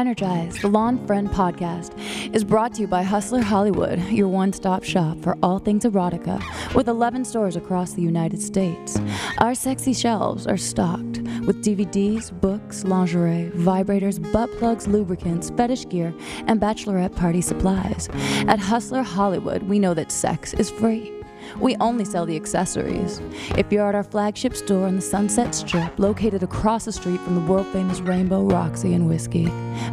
Energize, the Lon Friend podcast, is brought to you by Hustler Hollywood, your one stop shop for all things erotica, with 11 stores across the United States. Our sexy shelves are stocked with DVDs, books, lingerie, vibrators, butt plugs, lubricants, fetish gear, and bachelorette party supplies. At Hustler Hollywood, we know that sex is free. We only sell the accessories. If you're at our flagship store on the Sunset Strip, located across the street from the world famous Rainbow Roxy and Whisky,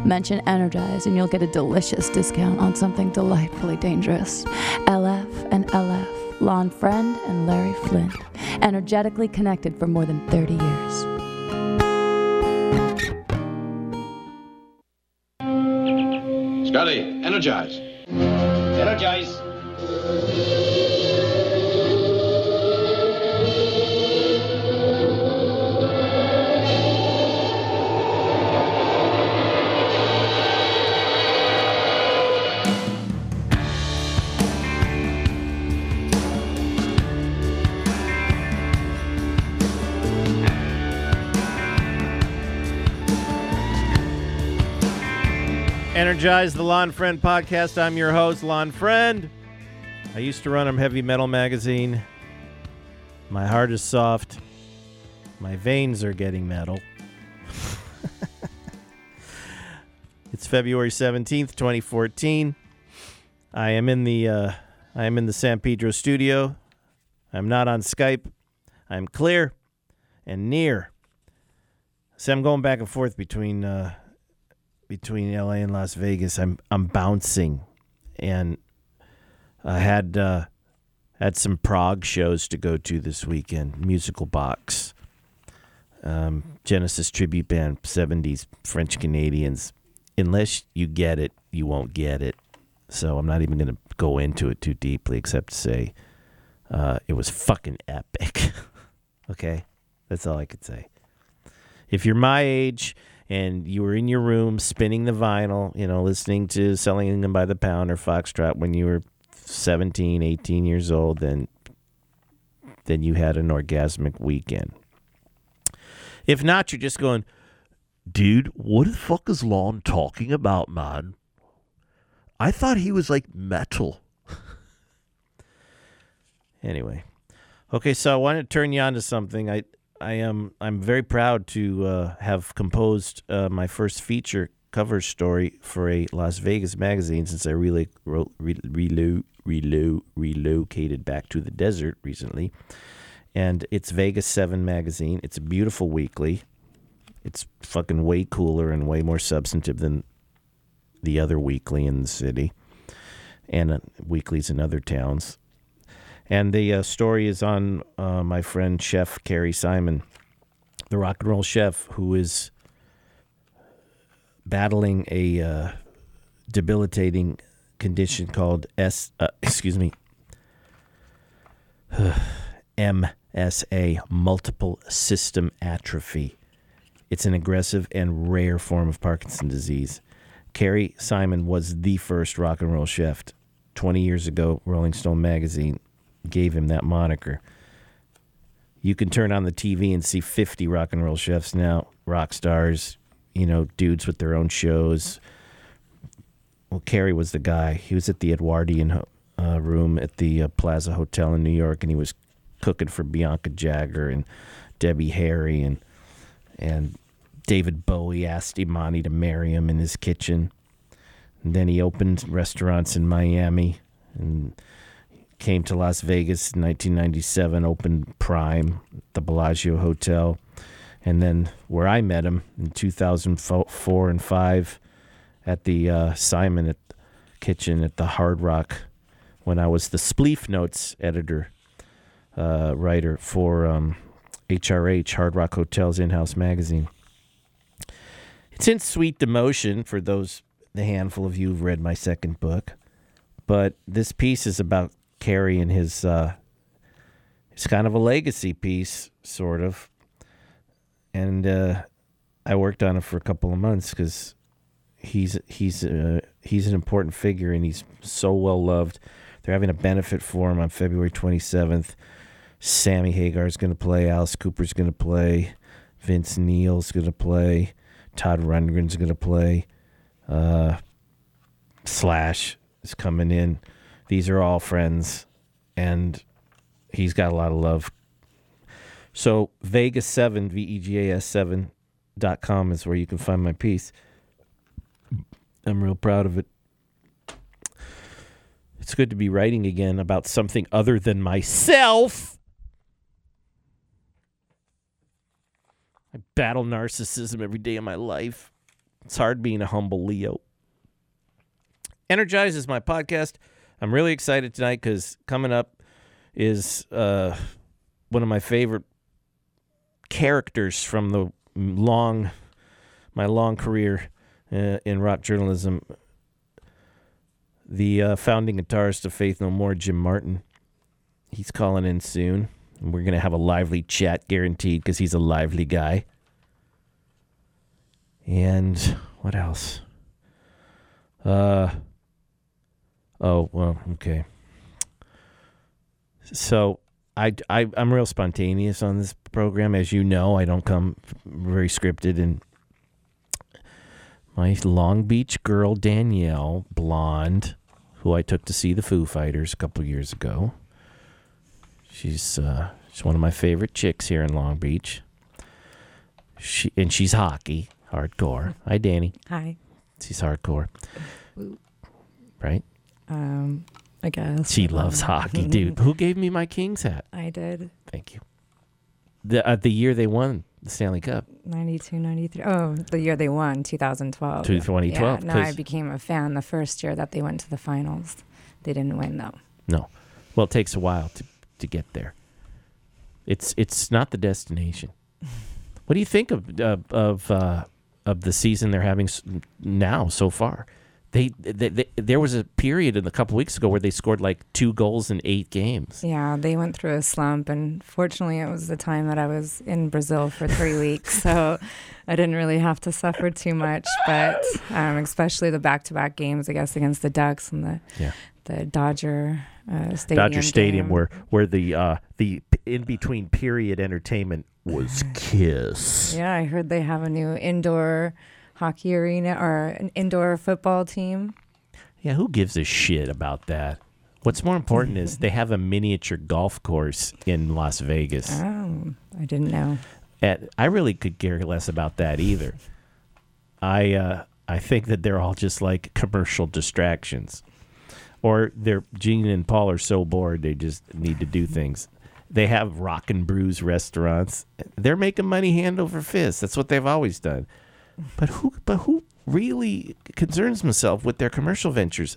mention Energize and you'll get a delicious discount on something delightfully dangerous. LF and LF, Lon Friend and Larry Flynt, energetically connected for more than 30 years. Scotty, energize. Energize. Energize the Lon Friend podcast. I'm your host, Lon Friend. I used to run a heavy metal magazine. My heart is soft. My veins are getting metal. it's February 17th, 2014. I am in the uh, I am in the San Pedro studio. I'm not on Skype. I'm clear and near. See, I'm going back and forth between uh, between LA and Las Vegas. I'm I'm bouncing, and I had uh, had some prog shows to go to this weekend. Musical Box, um, Genesis tribute band, '70s French Canadians. Unless you get it, you won't get it. So I'm not even going to go into it too deeply, except to say uh, it was fucking epic. okay, that's all I could say. If you're my age and you were in your room spinning the vinyl, you know, listening to Selling Them by the Pound or Foxtrot when you were 17, 18 years old, then then you had an orgasmic weekend. If not, you're just going, Dude, what the fuck is Lon talking about, man? I thought he was like metal. anyway. Okay, so I want to turn you on to something. I I am I'm very proud to uh, have composed uh, my first feature cover story for a Las Vegas magazine since I really re- relo- relo- relocated back to the desert recently. And it's Vegas 7 magazine. It's a beautiful weekly. It's fucking way cooler and way more substantive than the other weekly in the city and uh, weeklies in other towns. And the uh, story is on uh, my friend Chef Kerry Simon, the rock and roll chef who is battling a uh, debilitating condition called S. Uh, excuse me, MSA, multiple system atrophy. It's an aggressive and rare form of Parkinson's disease. Kerry Simon was the first rock and roll chef. 20 years ago, Rolling Stone magazine gave him that moniker. You can turn on the TV and see 50 rock and roll chefs now, rock stars, you know, dudes with their own shows. Well, Kerry was the guy. He was at the Edwardian uh, room at the uh, Plaza Hotel in New York, and he was cooking for Bianca Jagger and Debbie Harry and and David Bowie asked Imani to marry him in his kitchen. And then he opened restaurants in Miami and came to Las Vegas in 1997, opened Prime, the Bellagio Hotel, and then where I met him in 2004 and five at the uh, Simon at Kitchen at the Hard Rock when I was the Spleef Notes editor, uh, writer for um, HRH Hard Rock Hotels in-house magazine. It's in sweet demotion for those the handful of you who've read my second book, but this piece is about Kerry and his. Uh, it's kind of a legacy piece, sort of, and uh, I worked on it for a couple of months because he's he's uh, he's an important figure and he's so well loved. They're having a benefit for him on February 27th. Sammy Hagar is going to play. Alice Cooper's going to play. Vince Neil's going to play. Todd Rundgren's going to play. Uh, Slash is coming in. These are all friends, and he's got a lot of love. So Vegas seven V E G A S seven dot com is where you can find my piece. I'm real proud of it. It's good to be writing again about something other than myself. I battle narcissism every day of my life. It's hard being a humble Leo. Energize is my podcast. I'm really excited tonight because coming up is uh, one of my favorite characters from the long, my long career uh, in rock journalism. The uh, founding guitarist of Faith No More, Jim Martin. He's calling in soon. And we're going to have a lively chat, guaranteed, because he's a lively guy. And what else? Uh, oh, well, okay. So I, I, I'm real spontaneous on this program. As you know, I don't come very scripted. And my Long Beach girl, Danielle, blonde, who I took to see the Foo Fighters a couple years ago. She's uh, she's one of my favorite chicks here in Long Beach. She and she's hockey hardcore. Hi, Danny. Hi. She's hardcore, right? Um, I guess. She loves hockey, dude. Who gave me my Kings hat? I did. Thank you. The uh, the year they won the Stanley Cup, 92, 93. Oh, the year they won, 2012. To 2012, Yeah, no, I became a fan the first year that they went to the finals. They didn't win, though. No. Well, it takes a while to, to get there. It's it's not the destination. What do you think of of of, uh, of the season they're having now so far? They, they, they there was a period in a couple weeks ago where they scored like two goals in eight games. Yeah, they went through a slump, and fortunately, it was the time that I was in Brazil for three weeks, so I didn't really have to suffer too much. But um, especially the back-to-back games, I guess, against the Ducks and the Yeah. the Dodger uh, Stadium. Dodger Stadium, game. where where the uh, the in between period entertainment was Kiss. Yeah, I heard they have a new indoor hockey arena or an indoor football team. Yeah, who gives a shit about that? What's more important is they have a miniature golf course in Las Vegas. Oh, I didn't know. And I really could care less about that either. I uh, I think that they're all just like commercial distractions, or they're Gene and Paul are so bored they just need to do things. They have rock and brews restaurants. They're making money hand over fist. That's what they've always done. But who but who really concerns himself with their commercial ventures?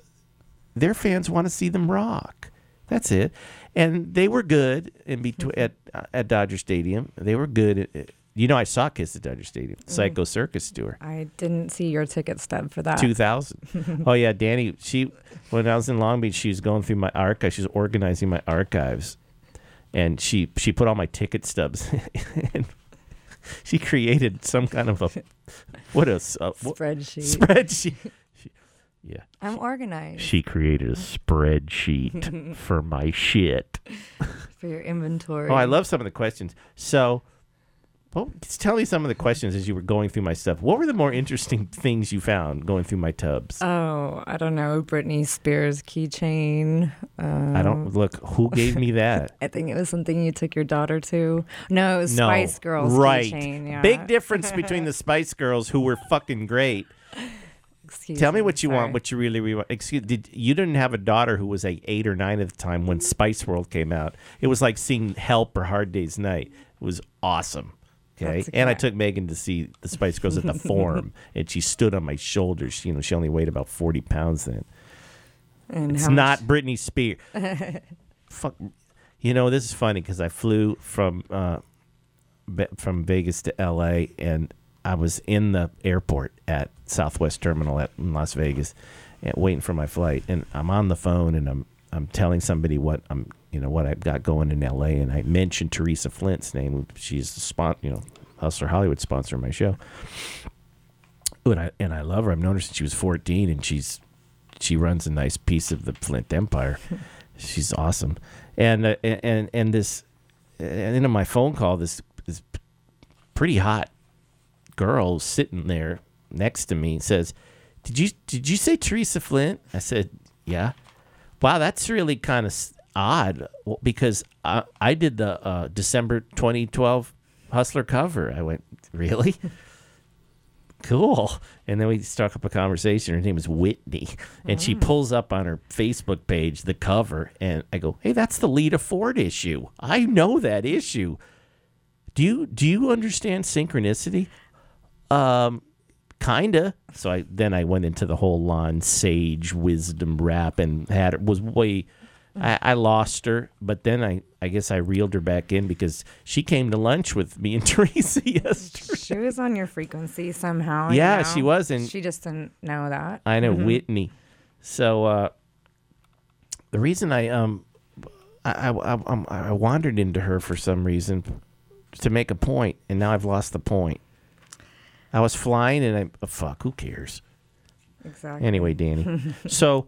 Their fans want to see them rock. That's it. And they were good in between mm-hmm. at uh, at Dodger Stadium. They were good. At, you know, I saw Kiss at Dodger Stadium. Mm. Psycho Circus tour. I didn't see your ticket stub for that. 2000. oh yeah, Danny. She when I was in Long Beach, she was going through my archive. She was organizing my archives, and she she put all my ticket stubs. and she created some kind of a what a, uh, what- Spreadsheet. spreadsheet. She- yeah, I'm organized she created a spreadsheet for my shit. for your inventory. Oh, I love some of the questions. So, well, just tell me some of the questions as you were going through my stuff. What were the more interesting things you found going through my tubs? Oh, I don't know. Britney Spears keychain. Um, I don't look. Who gave me that? I think it was something you took your daughter to. No, it was no, Spice Girls right? keychain. Yeah. Big difference between the Spice Girls, who were fucking great. Excuse Tell me what you sorry. want. What you really, really want. Excuse. Did you didn't have a daughter who was like eight or nine at the time when Spice World came out? It was like seeing Help or Hard Day's Night. It was awesome. Okay, and I took Megan to see the Spice Girls at the Forum, and she stood on my shoulders. You know, she only weighed about forty pounds then. And It's not Britney Spears. Fuck. You know, this is funny because I flew from uh, Be- from Vegas to L.A. and I was in the airport at Southwest Terminal at in Las Vegas, and waiting for my flight. And I'm on the phone and I'm I'm telling somebody what I'm you know what I've got going in L.A. And I mentioned Teresa Flynt's name. She's the spon you know Hustler Hollywood sponsor of my show. Ooh, and I and I love her. I've known her since she was 14, and she's she runs a nice piece of the Flynt Empire. She's awesome, and uh, and and this, and in my phone call, this this pretty hot girl sitting there next to me says, did you did you say Teresa Flynt? I said, yeah. Wow, that's really kind of odd because I, I did the uh, December 2012 Hustler cover. I went, really? cool. And then we struck up a conversation. Her name is Whitney. And she pulls up on her Facebook page the cover. And I go, hey, that's the Lita Ford issue. I know that issue. Do you do you understand synchronicity? Um, kinda. So I then I went into the whole Lon Sage wisdom rap and had was way. I, I lost her, but then I I guess I reeled her back in because she came to lunch with me and Teresa yesterday. She was on your frequency somehow. you Yeah, know? she was, and- she just didn't know that. I know Whitney. So uh, the reason I um I, I I I wandered into her for some reason to make a point, and now I've lost the point. I was flying, and I oh, fuck. Who cares? Exactly. Anyway, Danny. so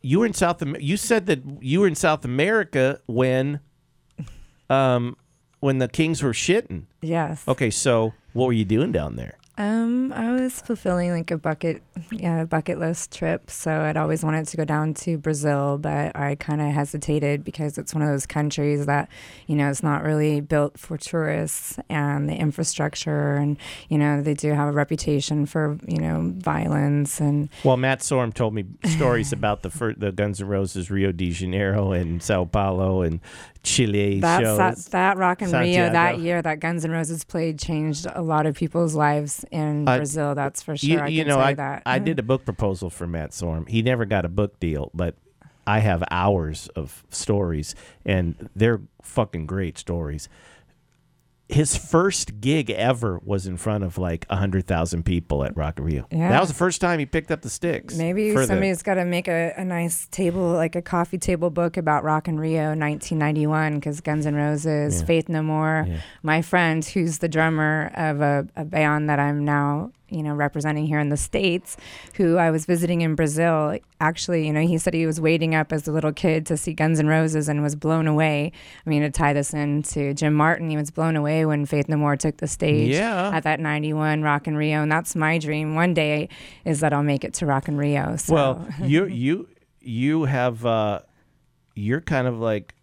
you were in South. You said that you were in South America when, um, when the Kings were shitting. Yes. Okay, so what were you doing down there? Um, I was fulfilling like a bucket, yeah, bucket list trip. So I'd always wanted to go down to Brazil, but I kind of hesitated because it's one of those countries that, you know, it's not really built for tourists and the infrastructure, and you know, they do have a reputation for you know violence and Well, Matt Sorum told me stories about the fir- the Guns N' Roses Rio de Janeiro and Sao Paulo and Chile That's shows. that, that Rock in Rio that year that Guns N' Roses played changed a lot of people's lives in Uh, Brazil. That's for sure. you, I you know, I that. I did a book proposal for Matt Sorum. He never got a book deal, but I have hours of stories, and they're fucking great stories. His first gig ever was in front of like a hundred thousand people at Rock in Rio. Yeah. That was the first time he picked up the sticks. Maybe for the- somebody's got to make a, a nice table, like a coffee table book about Rock in Rio 1991, because Guns N' Roses, Yeah. Faith No More. Yeah. My friend, who's the drummer of a, a band that I'm now, you know, representing here in the States, who I was visiting in Brazil, actually, you know, he said he was waiting up as a little kid to see Guns N' Roses and was blown away. I mean, to tie this into Jim Martin, he was blown away when Faith No More took the stage Yeah. at that 91 Rock in Rio. And that's my dream one day is that I'll make it to Rock in Rio. So. Well, you you you have uh, you're kind of like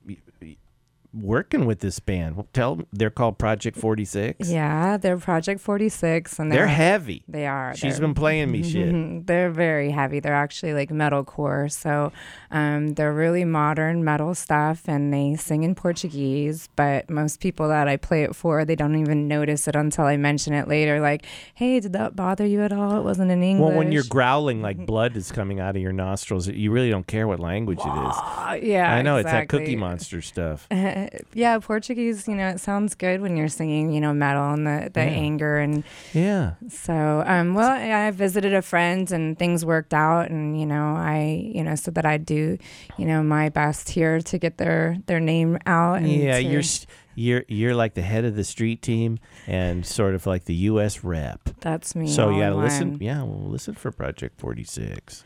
working with this band. Tell they're called Project Forty Six. yeah, they're Project 46 and they're they're, heavy. They are. She's been playing me shit. They're very heavy. They're actually like metalcore. So um, they're really modern metal stuff and they sing in Portuguese. But most people that I play it for, they don't even notice it until I mention it later. Like, hey, did that bother you at all? It wasn't in English. Well, when you're growling like blood is coming out of your nostrils, you really don't care what language it is. Yeah, I know it's that Cookie. Monster stuff. Yeah, Portuguese, you know, it sounds good when you're singing, you know, metal and the, the Yeah. anger. And Yeah. so, um, well, I visited a friend and things worked out. And, you know, I, you know, said that I'd do, you know, my best here to get their, their name out. And Yeah, to- you're s- you're you're like the head of the street team and sort of like the U.S. rep. That's me. So you gotta listen. one. Yeah, well, listen for Project Forty Six.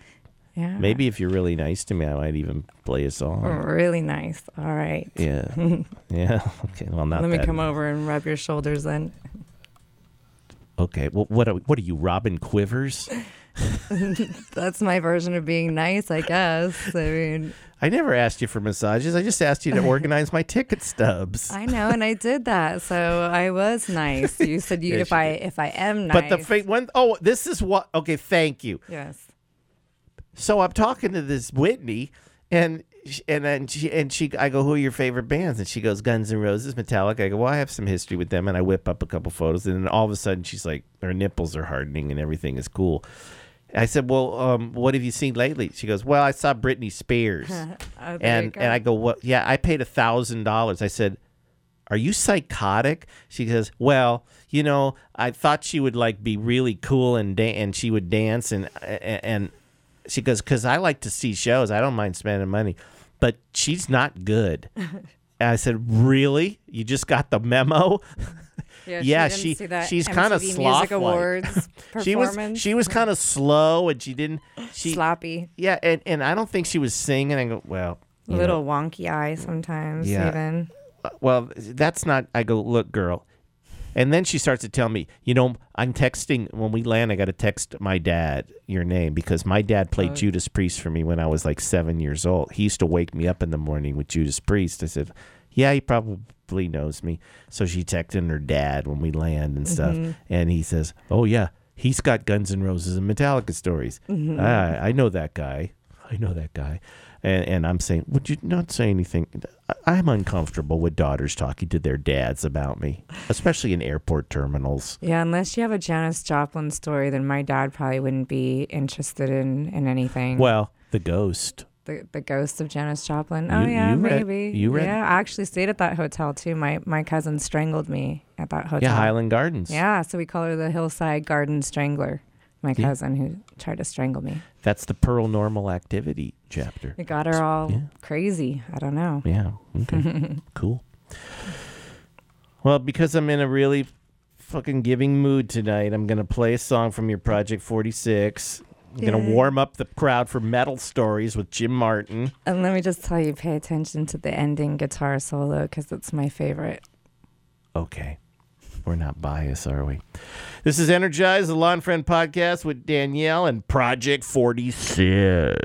Yeah. Maybe if you're really nice to me, I might even play a song. Oh, really nice. All right. Yeah, yeah. Okay, well, not Let me come nice. over and rub your shoulders then. Okay, well, what are, what are you, Robin Quivers? That's my version of being nice, I guess. I mean, I never asked you for massages. I just asked you to organize my ticket stubs. I know, and I did that, so I was nice. You said you, Yes, if you I if I am nice. But the fa- one oh, this is what. Okay, thank you. yes. So I'm talking to this Whitney, and and then she and she, I go, "Who are your favorite bands?" And she goes, "Guns N' Roses, Metallica." I go, "Well, I have some history with them," and I whip up a couple photos, and then all of a sudden she's like, her nipples are hardening and everything is cool. I said, "Well, um, what have you seen lately?" She goes, "Well, I saw Britney Spears," Oh, and and I go, "What? Yeah, I paid a thousand dollars." I said. Are you psychotic? She says, "Well, you know, I thought she would like be really cool and da- and she would dance and and, and she goes, because I like to see shows. I don't mind spending money, but she's not good. and I said, really? You just got the memo? yeah, yeah, she- that she's MTV Music sloth-like. Awards she was she was kind of slow and she didn't she sloppy, yeah and, and I don't think she was singing. I go, well, you know, little wonky eye sometimes. Yeah. Even uh, well, that's not. I go, look, girl, And then she starts to tell me, you know, I'm texting when we land. I got to text my dad your name because my dad played oh. Judas Priest for me when I was like seven years old. He used to wake me up in the morning with Judas Priest. I said, yeah, he probably knows me. So she texted her dad when we land and stuff, mm-hmm. and he says, oh yeah, he's got Guns N' Roses and Metallica stories. I, I know that guy. I know that guy. And, and I'm saying, would you not say anything? I'm uncomfortable with daughters talking to their dads about me, especially in airport terminals. Yeah, unless you have a Janis Joplin story, then my dad probably wouldn't be interested in, in anything. Well, the ghost. the, the ghost of Janis Joplin. Oh You- yeah, you read- maybe. you read- Yeah, I actually stayed at that hotel too. My my cousin strangled me at that hotel. Yeah, Highland Gardens. Yeah, so we call her the Hillside Garden Strangler. My Yeah. cousin who tried to strangle me. That's the Pearl Normal Activity chapter. It got her all Yeah. crazy. I don't know. Yeah. Okay. cool. Well, because I'm in a really fucking giving mood tonight, I'm going to play a song from your Project 46. I'm going to warm up the crowd for metal stories with Jim Martin. And let me just tell you, pay attention to the ending guitar solo because it's my favorite. Okay. We're not biased, are we? This is Energize, the Lon Friend podcast with Danielle and Project 46.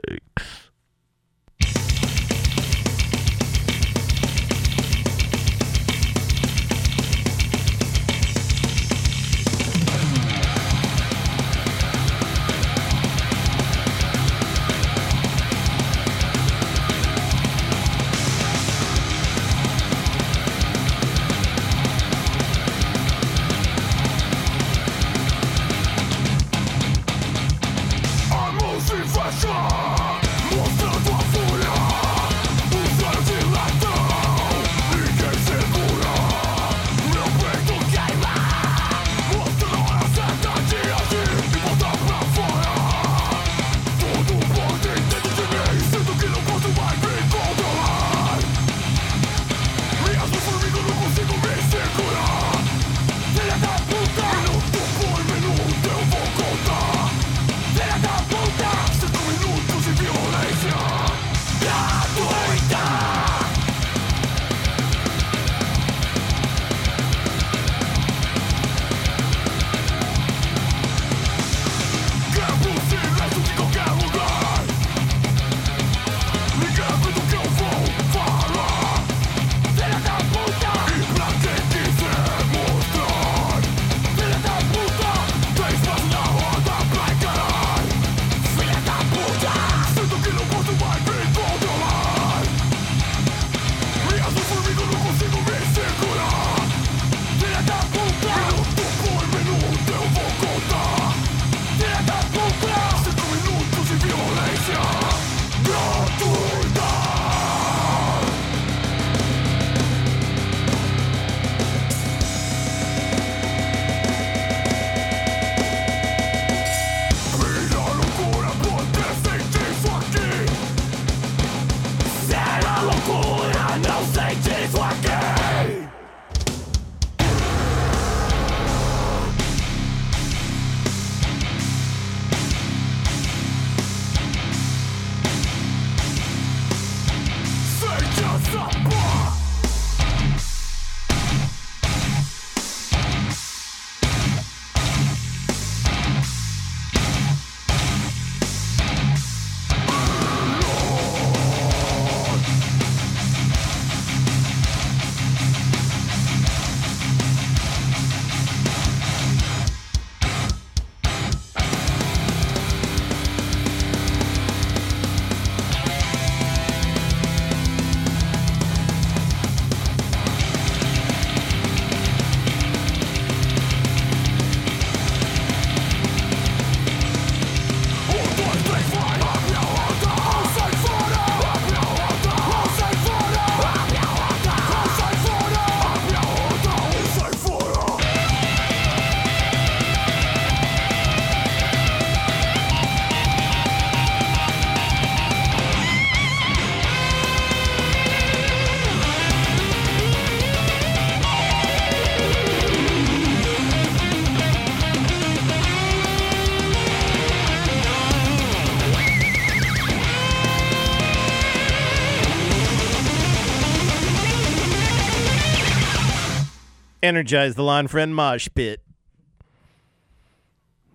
Energize the Lon Friend mosh pit.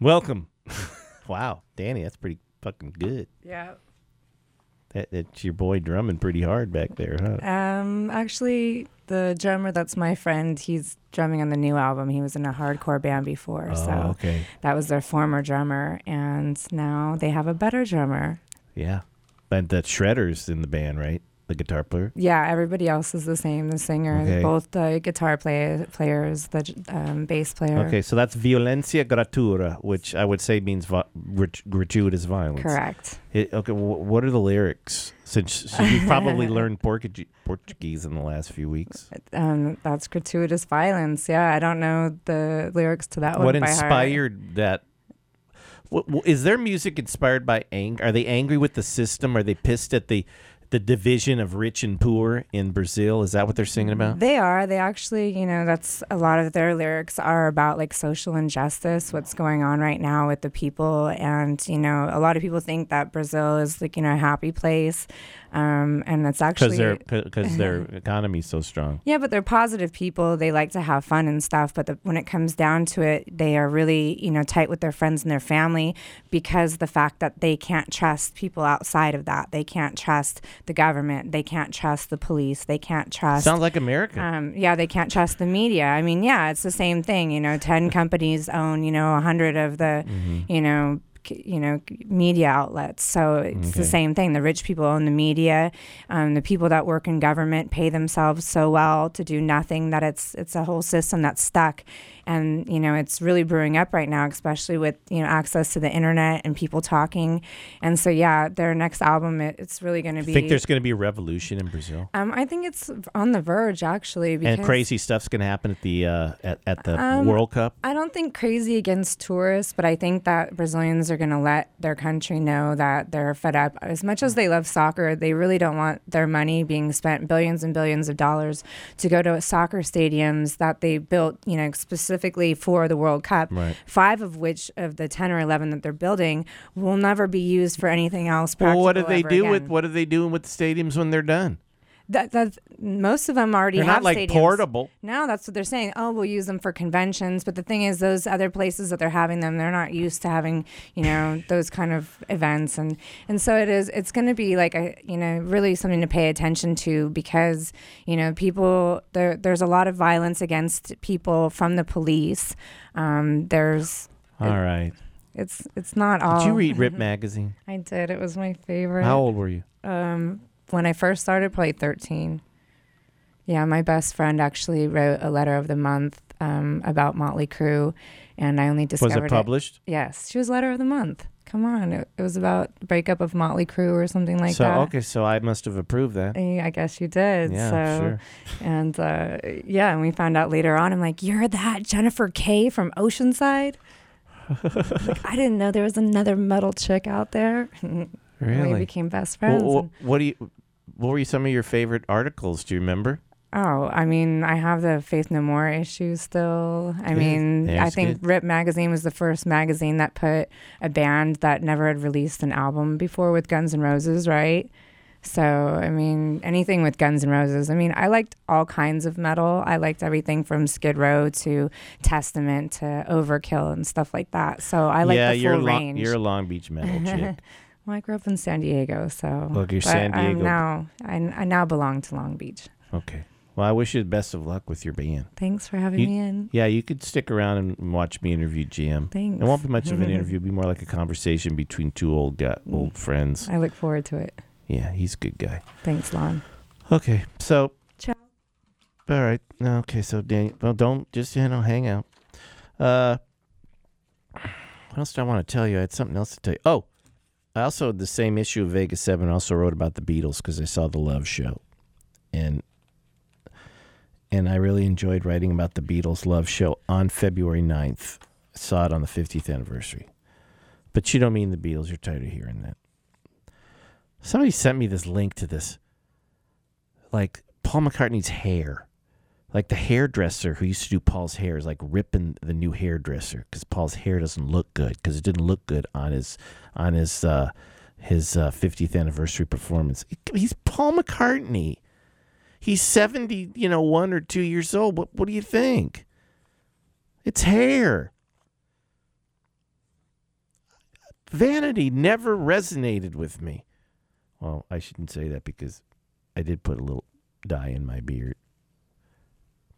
Welcome. wow, Danny, that's pretty fucking good. Yeah. That, that's your boy drumming pretty hard back there, huh? Um, actually, the drummer that's my friend, he's drumming on the new album. He was in a hardcore band before, so Oh, okay. that was their former drummer, and now they have a better drummer. Yeah. But that Shredder's in the band, right? The guitar player. Yeah, everybody else is the same. The singer, Okay. both the guitar play, players, the um, bass player. Okay, so that's violencia gratuita, which I would say means vi- gratuitous violence. Correct. It, okay, wh- what are the lyrics? Since you've probably learned Portuguese, Portuguese in the last few weeks. Um, that's gratuitous violence. Yeah, I don't know the lyrics to that one. What by heart. inspired that? What, their music inspired by anger? Are they angry with the system? Are they pissed at the the division of rich and poor in Brazil? Is that what they're singing about? They are. They actually, you know, that's a lot of their lyrics are about like social injustice, what's going on right now with the people. And, you know, a lot of people think that Brazil is like, you know, a happy place. Um, and that's actually. their because their economy's so strong. Yeah, but they're positive people. They like to have fun and stuff. But the, when it comes down to it, they are really, you know, tight with their friends and their family because the fact that they can't trust people outside of that. They can't trust the government. They can't trust the police. They can't trust. Sounds like America. Um, yeah, they can't trust the media. I mean, yeah, it's the same thing. You know, ten companies own, you know, a hundred of the, you know, you know, media outlets. So it's the same thing. The rich people own the media. Um, the people that work in government pay themselves so well to do nothing that it's it's a whole system that's stuck. And you know, it's really brewing up right now, especially with you know access to the internet and people talking. And so, yeah, their next album, it, it's really going to be. Think there's going to be a revolution in Brazil, um, I think it's on the verge actually. Because and crazy stuff's going to happen at the uh, at, at the Um, World Cup. I don't think crazy against tourists, but I think that Brazilians are going to let their country know that they're fed up. As much as they love soccer, they really don't want their money being spent billions and billions of dollars to go to soccer stadiums that they built, you know, specifically for the World Cup. Right. Five of which of the 10 or 11 that they're building will never be used for anything else. Well, what do they do with what are they doing with the stadiums when they're done? That, that most of them already They're have not like stadiums. portable. No, that's what they're saying. Oh, we'll use them for conventions. But the thing is, those other places that they're having them, they're not used to having, you know, those kind of events. And and so it is. It's going to be like a, you know, really something to pay attention to because you know, people there. There's a lot of violence against people from the police. Um, there's. All right. It's it's not all. Did you read Rip magazine? I did. It was my favorite. How old were you? Um, when I first started, probably 13. Yeah, my best friend actually wrote a letter of the month um, about Motley Crue, and I only Was discovered it published? Yes, she was letter of the month. Come on, it, it was about the breakup of Motley Crue or something like so that. okay, so I must have approved that. Eh, I guess you did. Yeah, so, sure. And uh, yeah, and we found out later on. I'm like, you're that Jennifer Kay from Oceanside. like, I didn't know there was another metal chick out there. Really? we became best friends. Well, what do you? What were some of your favorite articles? Do you remember? Oh, I mean, I have the Faith No More issue still. I Good. mean, I think good. Rip Magazine was the first magazine that put a band that never had released an album before with Guns N' Roses, right? So, I mean, anything with Guns N' Roses. I mean, I liked all kinds of metal. I liked everything from Skid Row to Testament to Overkill and stuff like that. So I like yeah, the full you're a Long, range. you're a Long Beach metal chick. well, I grew up in San Diego, so Look, you're San I'm now I, I now belong to Long Beach. Okay. Well, I wish you the best of luck with your band. Thanks for having You- me in. Yeah, you could stick around and watch me interview Jim. Thanks. It won't be much of an interview. It'll be more like a conversation between two old guy, Mm. old friends. I look forward to it. Yeah, he's a good guy. Thanks, Lon. Okay, so Ciao. all right. No, Okay, so Daniel, well, don't just you know hang out. Uh, what else do I want to tell you? I had something else to tell you. Oh, I also the same issue of Vegas Seven I also wrote about the Beatles because I saw the Love Show, and and I really enjoyed writing about the Beatles Love Show on February 9th. I saw it on the 50th anniversary. But you don't mean the Beatles. You're tired of hearing that. Somebody sent me this link to this, like Paul McCartney's hair. Like the hairdresser who used to do Paul's hair is like ripping the new hairdresser because Paul's hair doesn't look good because it didn't look good on his on his uh, his uh, 50th anniversary performance. He's Paul McCartney. He's 70, you know, one or two years old. What, what do you think? It's hair. Vanity never resonated with me. Well, I shouldn't say that because I did put a little dye in my beard.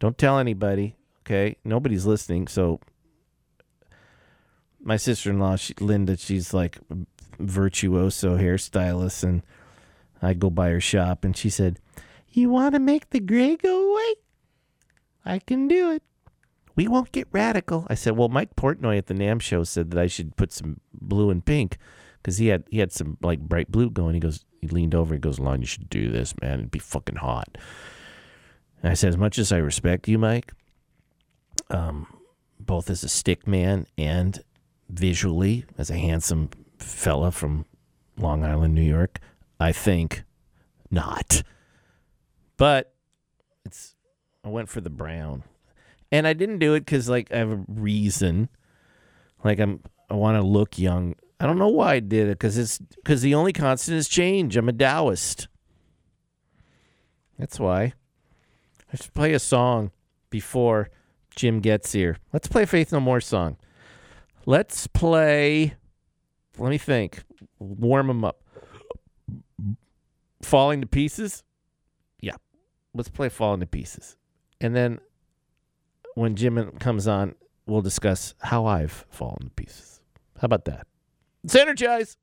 Don't tell anybody, okay? Nobody's listening. So, my sister in law, she, Linda, she's like virtuoso hairstylist, and I go by her shop, and she said, You want to make the gray go away? I can do it. We won't get radical. I said, Well, Mike Portnoy at the NAMM show said that I should put some blue and pink because he had he had some like bright blue going. He goes, he leaned over, he goes, Lon, you should do this, man. It'd be fucking hot. And I said, As much as I respect you, Mike, um, both as a stick man and visually as a handsome fella from Long Island, New York, I think not. But it's I went for the brown. And I didn't do it cuz like I have a reason. Like I'm I want to look young. I don't know why I did it cuz it's cuz the only constant is change. I'm a Taoist. That's why. Should play a song before Jim gets here. Let's play Faith No More song. Let's play. Let me think. Warm them up. Falling to Pieces? Yeah. Let's play Falling to Pieces. And then when Jim comes on, we'll discuss how I've fallen to pieces. How about that? Let's energize.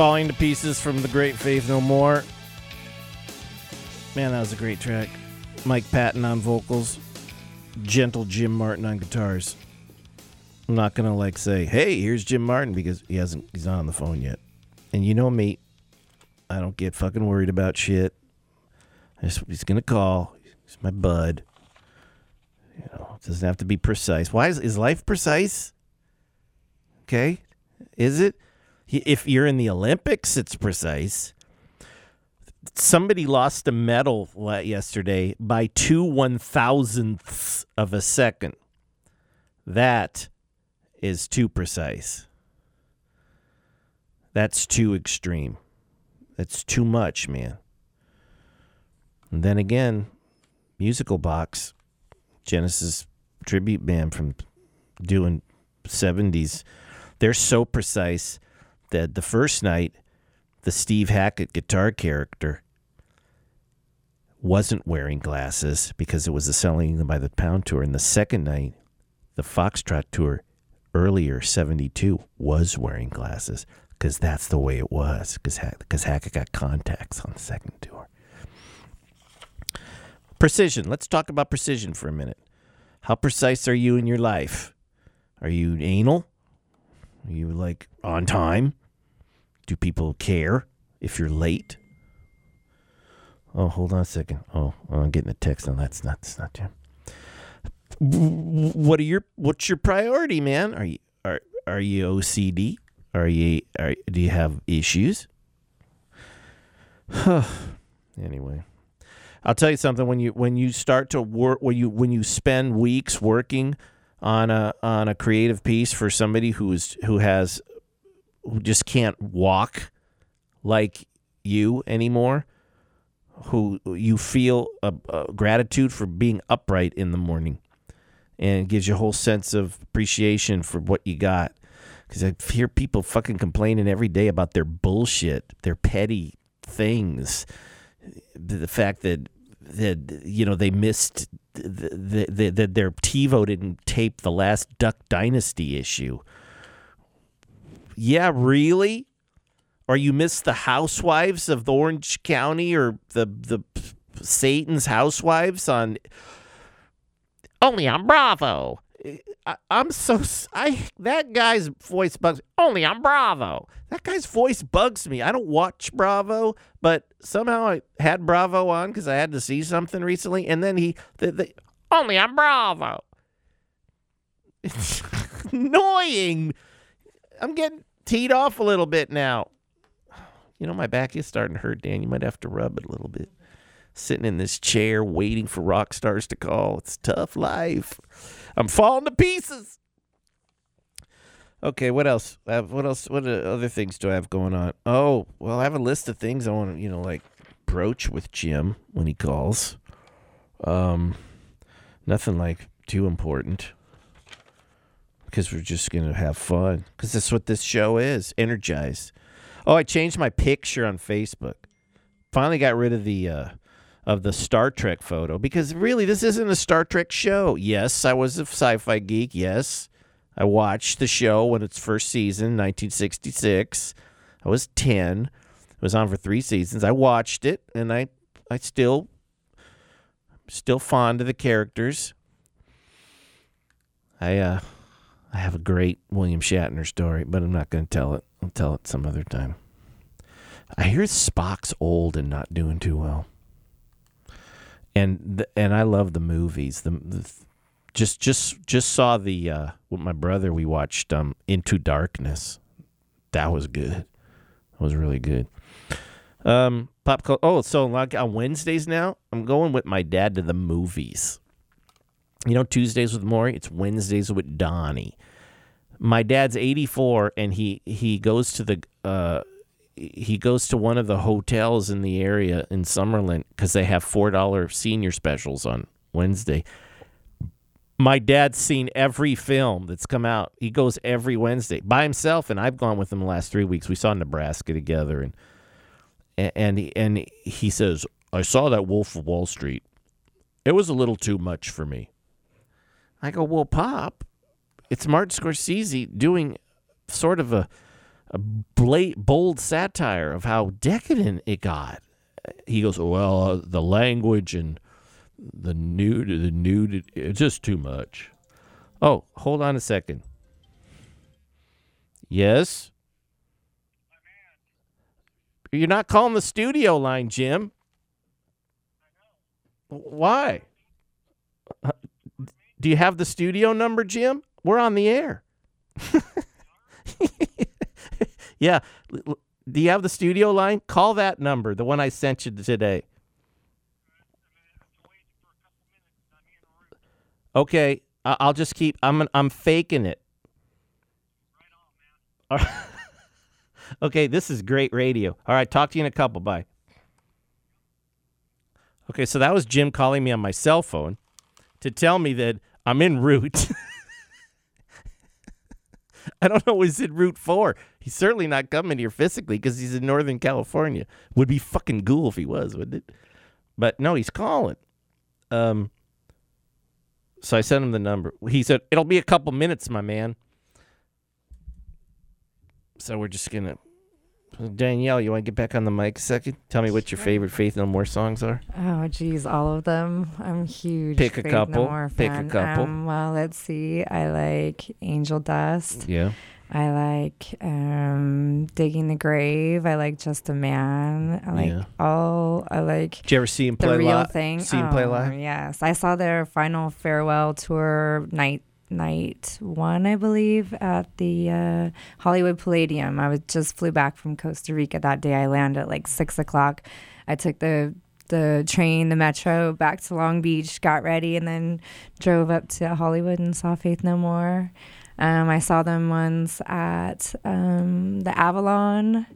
Falling to Pieces from the Great Faith No More. Man, that was a great track. Mike Patton on vocals, gentle Jim Martin on guitars. I'm not gonna like say, "Hey, here's Jim Martin" because he hasn't. He's not on the phone yet. And you know me, I don't get fucking worried about shit. Just, he's gonna call. He's my bud. You know, it doesn't have to be precise. Why is is life precise? Okay, is it? If you're in the Olympics, it's precise. Somebody lost a medal yesterday by two one thousandths of a second. That is too precise. That's too extreme. That's too much, man. And then again, Musical Box, Genesis tribute band from doing 70s, they're so precise that the first night, the Steve Hackett guitar character wasn't wearing glasses because it was the Selling Them by the Pound tour. And the second night, the Foxtrot tour, earlier, 72, was wearing glasses because that's the way it was because because Hackett got contacts on the second tour. Precision. Let's talk about precision for a minute. How precise are you in your life? Are you anal? Are you like on time? Do people care if you're late? Oh, hold on a second. Oh, oh I'm getting a text. No, that's not. That's not Jim. What are your What's your priority, man? Are you are Are you OCD? Are you are Do you have issues? anyway, I'll tell you something. When you when you start to work, when you when you spend weeks working on a on a creative piece for somebody who's who has who just can't walk like you anymore, who you feel a, a gratitude for being upright in the morning, and gives you a whole sense of appreciation for what you got. Because I hear people fucking complaining every day about their bullshit, their petty things, the, fact that that you know they missed that the, the, their TiVo didn't tape the last Duck Dynasty issue. Yeah, really? Or you missed the Housewives of the Orange County or the the Satan's Housewives on only on Bravo. I, am so I that guy's voice bugs only on Bravo. That guy's voice bugs me. I don't watch Bravo, but somehow I had Bravo on because I had to see something recently, and then he the, the only on Bravo. It's annoying. I'm getting teed off a little bit now. You know, my back is starting to hurt, Dan. You might have to rub it a little bit. Sitting in this chair waiting for rock stars to call. It's tough life. I'm falling to pieces. Okay, what else? what else? What other things do I have going on? Oh, well, I have a list of things I want to, you know, like broach with Jim when he calls. Um, nothing like too important because we're just gonna have fun because that's what this show is. Energized. Oh, I changed my picture on Facebook. Finally got rid of the uh, of the Star Trek photo because really this isn't a Star Trek show. Yes, I was a sci-fi geek. Yes, I watched the show when its first season, 1966. I was 10. It was on for 3 seasons. I watched it and I I still still fond of the characters. I uh I have a great William Shatner story, but I'm not going to tell it. I'll tell it some other time. I hear Spock's old and not doing too well and the, and I love the movies. The, the, just just just saw the uh, with my brother. We watched um, Into Darkness. That was good. That was really good. Um, pop culture. Oh, so like on Wednesdays now, I'm going with my dad to the movies. You know, Tuesdays with Morrie. It's Wednesdays with Donnie. My dad's 84, and he he goes to the uh, he goes to one of the hotels in the area in Summerlin because they have four dollar senior specials on Wednesday. My dad's seen every film that's come out. He goes every Wednesday by himself, and I've gone with him the last three weeks. We saw Nebraska together, and and he, and he says, "I saw that Wolf of Wall Street. It was a little too much for me." I go, "Well, Pop, it's Martin Scorsese doing sort of a." a bla- bold satire of how decadent it got. He goes, "Well, uh, the language and the nude, the nude, it's just too much." Oh, hold on a second. Yes. You're not calling the studio line, Jim. Why? Uh, Do you have the studio number, Jim? We're on the air. yeah. Do you have the studio line? Call that number, the one I sent you today. Okay, I'll just keep. I'm I'm faking it. Right. okay, this is great radio. All right, talk to you in a couple. Bye. Okay, so that was Jim calling me on my cell phone to tell me that I'm en route. I don't know what he's en route for. He's certainly not coming here physically because he's in Northern California. Would be fucking cool if he was, wouldn't it? But no, he's calling. Um. So I sent him the number. He said it'll be a couple minutes, my man. So we're just gonna. Danielle, you want to get back on the mic a second? Tell me what your favorite Faith No More songs are. Oh, geez, all of them. I'm huge. Pick a Faith couple. No More Pick a couple. Um, well, let's see. I like Angel Dust. Yeah. I like um, Digging the Grave. I like Just a Man. I like Yeah. all. I like Did you ever see him the play real live? thing. See him play Oh, live? Yes, I saw their final farewell tour night night one, I believe, at the uh, Hollywood Palladium. I was just flew back from Costa Rica that day. I landed at like six o'clock. I took the the train, the metro back to Long Beach, got ready, and then drove up to Hollywood and saw Faith No More. Um, I saw them once at um, the Avalon.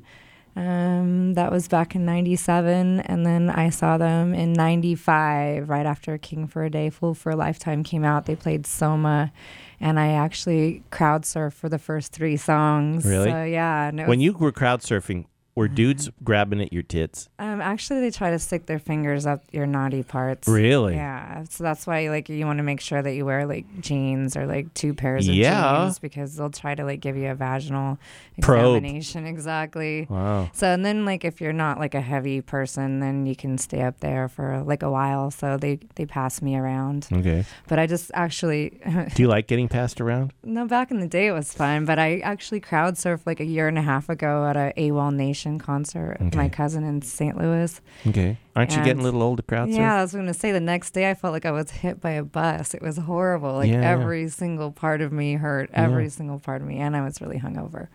Um, that was back in 97. And then I saw them in 95, right after King for a Day, Fool for a Lifetime came out. They played Soma. And I actually crowd surfed for the first three songs. Really? So, yeah. And When was- you were crowd surfing, were dudes grabbing at your tits? um, actually, they try to stick their fingers up your naughty parts. Really? Yeah. So that's why, like, you want to make sure that you wear like jeans or like two pairs of Yeah. jeans because they'll try to like give you a vaginal Probe. examination. Exactly. Wow. So and then like if you're not like a heavy person, then you can stay up there for like a while. So they they pass me around. Okay. But I just actually Do you like getting passed around? no back in the day it was fun. But I actually crowd surfed like a year and a half ago at a AWOL Nation concert with my cousin in St. Louis. Okay. Aren't you getting a little old to crowd surf? Yeah, I was going to say the next day I felt like I was hit by a bus. It was horrible. Like Yeah, yeah. every single part of me hurt. Every single part of me, and I was really hungover.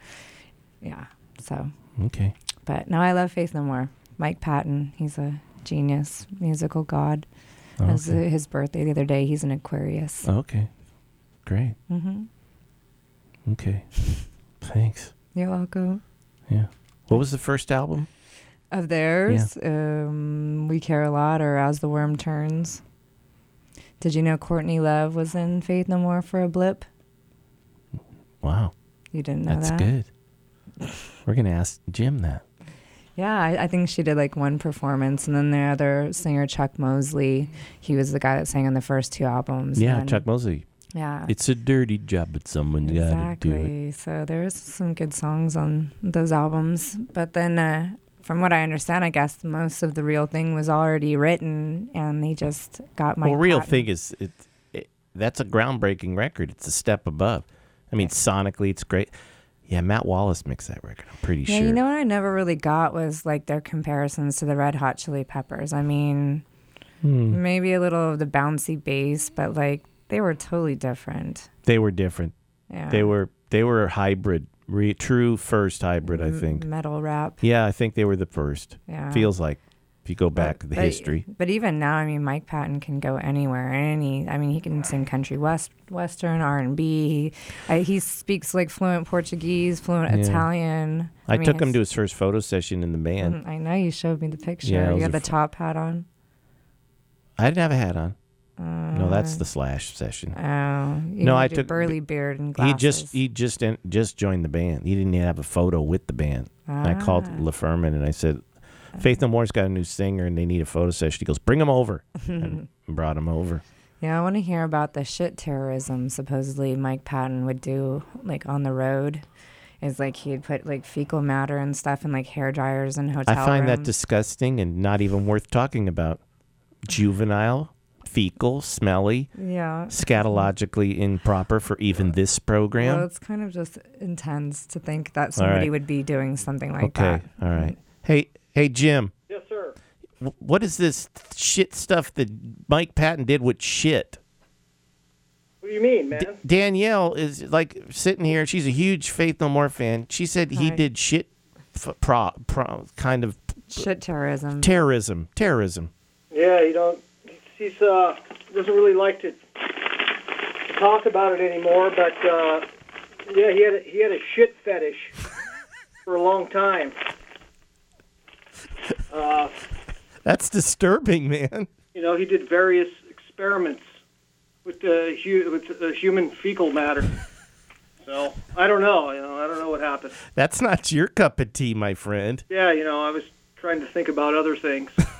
Yeah. So, Okay. but now I love Faith No More. Mike Patton, he's a genius, musical god. It was his birthday the other day. He's an Aquarius. Okay. Great. hmm Okay. Thanks. You're welcome. Yeah. What was the first album? Of theirs, um, We Care a Lot or As the Worm Turns. Did you know Courtney Love was in Faith No More for a blip? Wow. You didn't know That's that? That's good. We're gonna ask Jim that. Yeah, I, I think she did like one performance, and then the other singer, Chuck Mosley, he was the guy that sang on the first two albums. Yeah, Chuck Mosley. Yeah, It's a dirty job, but someone's got to do it. exactly. So there's some good songs on those albums, but then, uh, from what I understand, I guess most of the real thing was already written, and they just got my well, real thing is it, it. That's a groundbreaking record. It's a step above. I mean, sonically, it's great. Yeah, Matt Wallace mixed that record. I'm pretty Yeah, sure. you know what I never really got was like their comparisons to the Red Hot Chili Peppers. I mean, Hmm. maybe a little of the bouncy bass, but like they were totally different. They were different. Yeah. They were they were a hybrid, re, true first hybrid. I M- think. metal rap. Yeah, I think they were the first. Yeah. Feels like if you go back But- the but- history. But even now, I mean, Mike Patton can go anywhere. Any, I mean, he can sing country, west, western, R and B. He, speaks like fluent Portuguese, fluent Yeah. Italian. I, mean, took him to his first photo session in the band. Mhm, I know you showed me the picture. Yeah, you had the f- top hat on. I didn't have a hat on. No, that's Uh, the Slash session. Oh, you No, I took- burly beard and glasses. He just he just just joined the band. He didn't even have a photo with the band. I called Ah. LaFerman and I said, Faith No More's got a new singer and they need a photo session. He goes, bring him over, and brought him over. Yeah, I want to hear about the shit terrorism supposedly Mike Patton would do, like on the road. is like he'd put like fecal matter and stuff in like hair dryers and hotel I find that disgusting and not even worth talking about. Juvenile, fecal, smelly, yeah. scatologically improper for even this program. Well, it's kind of just intense to think that somebody right. would be doing something like okay, that. Okay, all right. Hey, hey, Jim. Yes, sir. What is this shit stuff that Mike Patton did with shit? What do you mean, man? D- Danielle is like sitting here. She's a huge Faith No More fan. She said he Right. did shit, f- pro, pro, kind of Shit terrorism. terrorism. Terrorism. yeah, you don't. He's uh doesn't really like to, to talk about it anymore. But uh, yeah, he had a, he had a shit fetish for a long time. Uh, That's disturbing, man. you know, he did various experiments with the hu- with the human fecal matter. So I don't know. You know, I don't know what happened. That's not your cup of tea, my friend. Yeah, you know, I was trying to think about other things.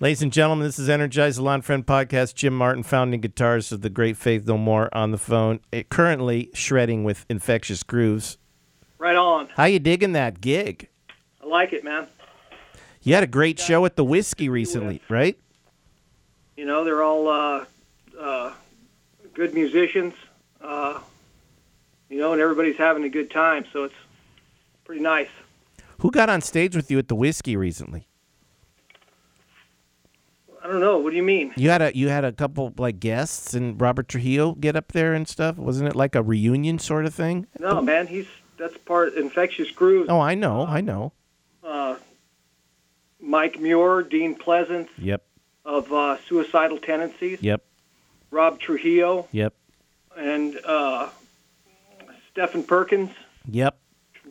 Ladies and gentlemen, this is Energize the Lon Friend podcast. Jim Martin, founding guitarist of the Great Faith No More, on the phone. Eh, currently shredding with infectious grooves. right on. How you digging that gig? I like it, man. You had a great show at the Whisky recently, right? You know, they're all uh, uh, good musicians. Uh, you know, and everybody's having a good time, so it's pretty nice. Who got on stage with you at the Whisky recently? I don't know. What do you mean? You had a you had a couple like guests and Robert Trujillo get up there and stuff. Wasn't it like a reunion sort of thing? No, man. He's that's part infectious grooves. Oh, I know, I know. Uh, Mike Muir, Dean Pleasants Yep, of uh, Suicidal Tendencies, yep, Rob Trujillo, yep, and uh, Stephen Perkins, yep,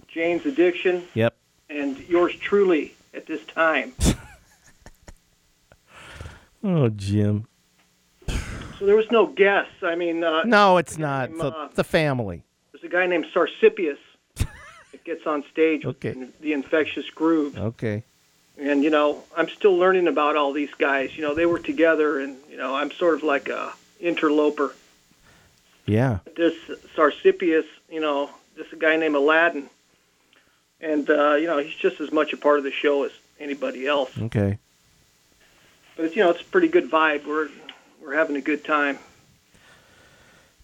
Jane's Addiction, yep. and yours truly at this time. Oh, Jim. So there was no guests. I mean, uh, No, it's not. It's a, uh, it's a family. there's a guy named Sarsippius that gets on stage Okay. with the infectious groove. Okay. And, you know, I'm still learning about all these guys. You know, they were together, and, you know, I'm sort of like a interloper. Yeah. This Sarsippius, you know, this guy named Aladdin. And, uh, you know, he's just as much a part of the show as anybody else. Okay. But, it's, you know, it's a pretty good vibe. We're, we're having a good time.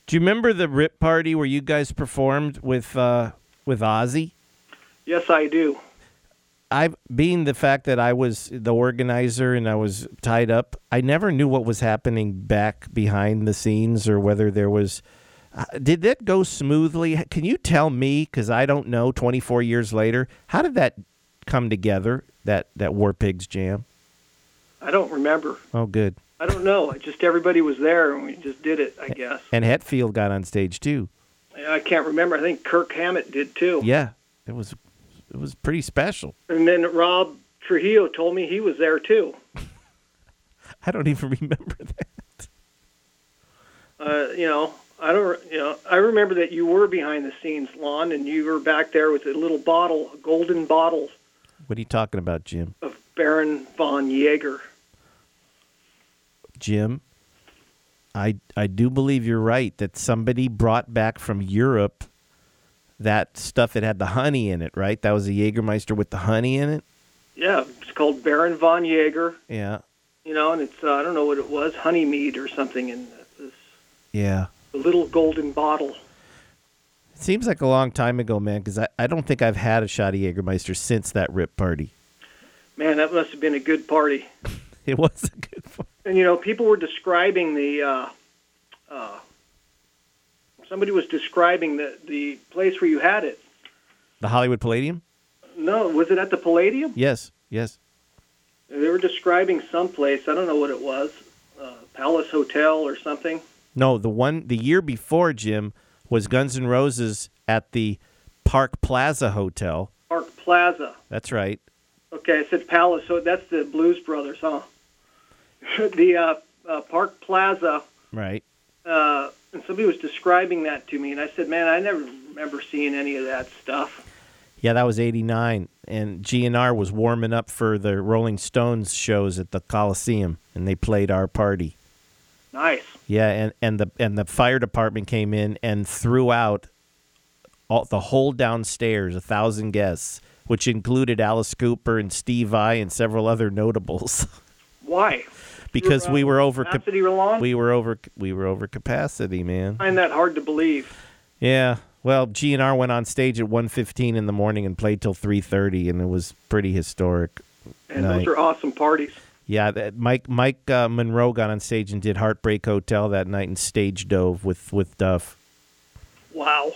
Do you remember the Rip Party where you guys performed with uh, with Ozzy? Yes, I do. I, being the fact that I was the organizer and I was tied up, I never knew what was happening back behind the scenes or whether there was. Uh, did that go smoothly? Can you tell me? Because I don't know. Twenty four years later, how did that come together? That that War Pigs jam. I don't remember. Oh, good. I don't know. I Just everybody was there, and we just did it, I guess. And Hetfield got on stage too. I can't remember. I think Kirk Hammett did too. Yeah, it was it was pretty special. And then Rob Trujillo told me he was there too. I don't even remember that. Uh, you know, I don't. You know, I remember that you were behind the scenes, Lon, and you were back there with a little bottle, a golden bottle What are you talking about, Jim? of Baron von Jaeger. Jim, I I do believe you're right that somebody brought back from Europe that stuff that had the honey in it, right? That was a Jägermeister with the honey in it. Yeah, it's called Baron von Jaeger. Yeah, You know, and it's uh, I don't know what it was, honey mead or something, in this yeah. The little golden bottle. It seems like a long time ago, man, because I, I don't think I've had a shot of Jägermeister since that rip party. Man, that must have been a good party. It was a good one. And you know, people were describing the. Uh, uh, somebody was describing the the place where you had it. The Hollywood Palladium? No, was it at the Palladium? Yes, yes. They were describing some place. I don't know what it was, uh, Palace Hotel or something. No, the one the year before Jim was Guns N' Roses at the Park Plaza Hotel. Park Plaza. That's right. Okay, I said Palace. So that's the Blues Brothers, huh? the uh, uh, Park Plaza. Right. Uh, and somebody was describing that to me, and I said, "Man, I never remember seeing any of that stuff." Yeah, that was 89 and GNR was warming up for the Rolling Stones shows at the Coliseum and they played our party. Nice. Yeah, and and the and the fire department came in and threw out all, the whole downstairs, a thousand guests, which included Alice Cooper and Steve I and several other notables, Why? Because we were over cap- Capacity Roland? we were over we were over capacity, man. I find that hard to believe. Yeah. Well, GNR went on stage at 1:15 in the morning and played till 3:30, and it was pretty historic. And Night. those are awesome parties. Yeah, that Mike Mike uh, Monroe got on stage and did Heartbreak Hotel that night and stage dove with with Duff. Wow.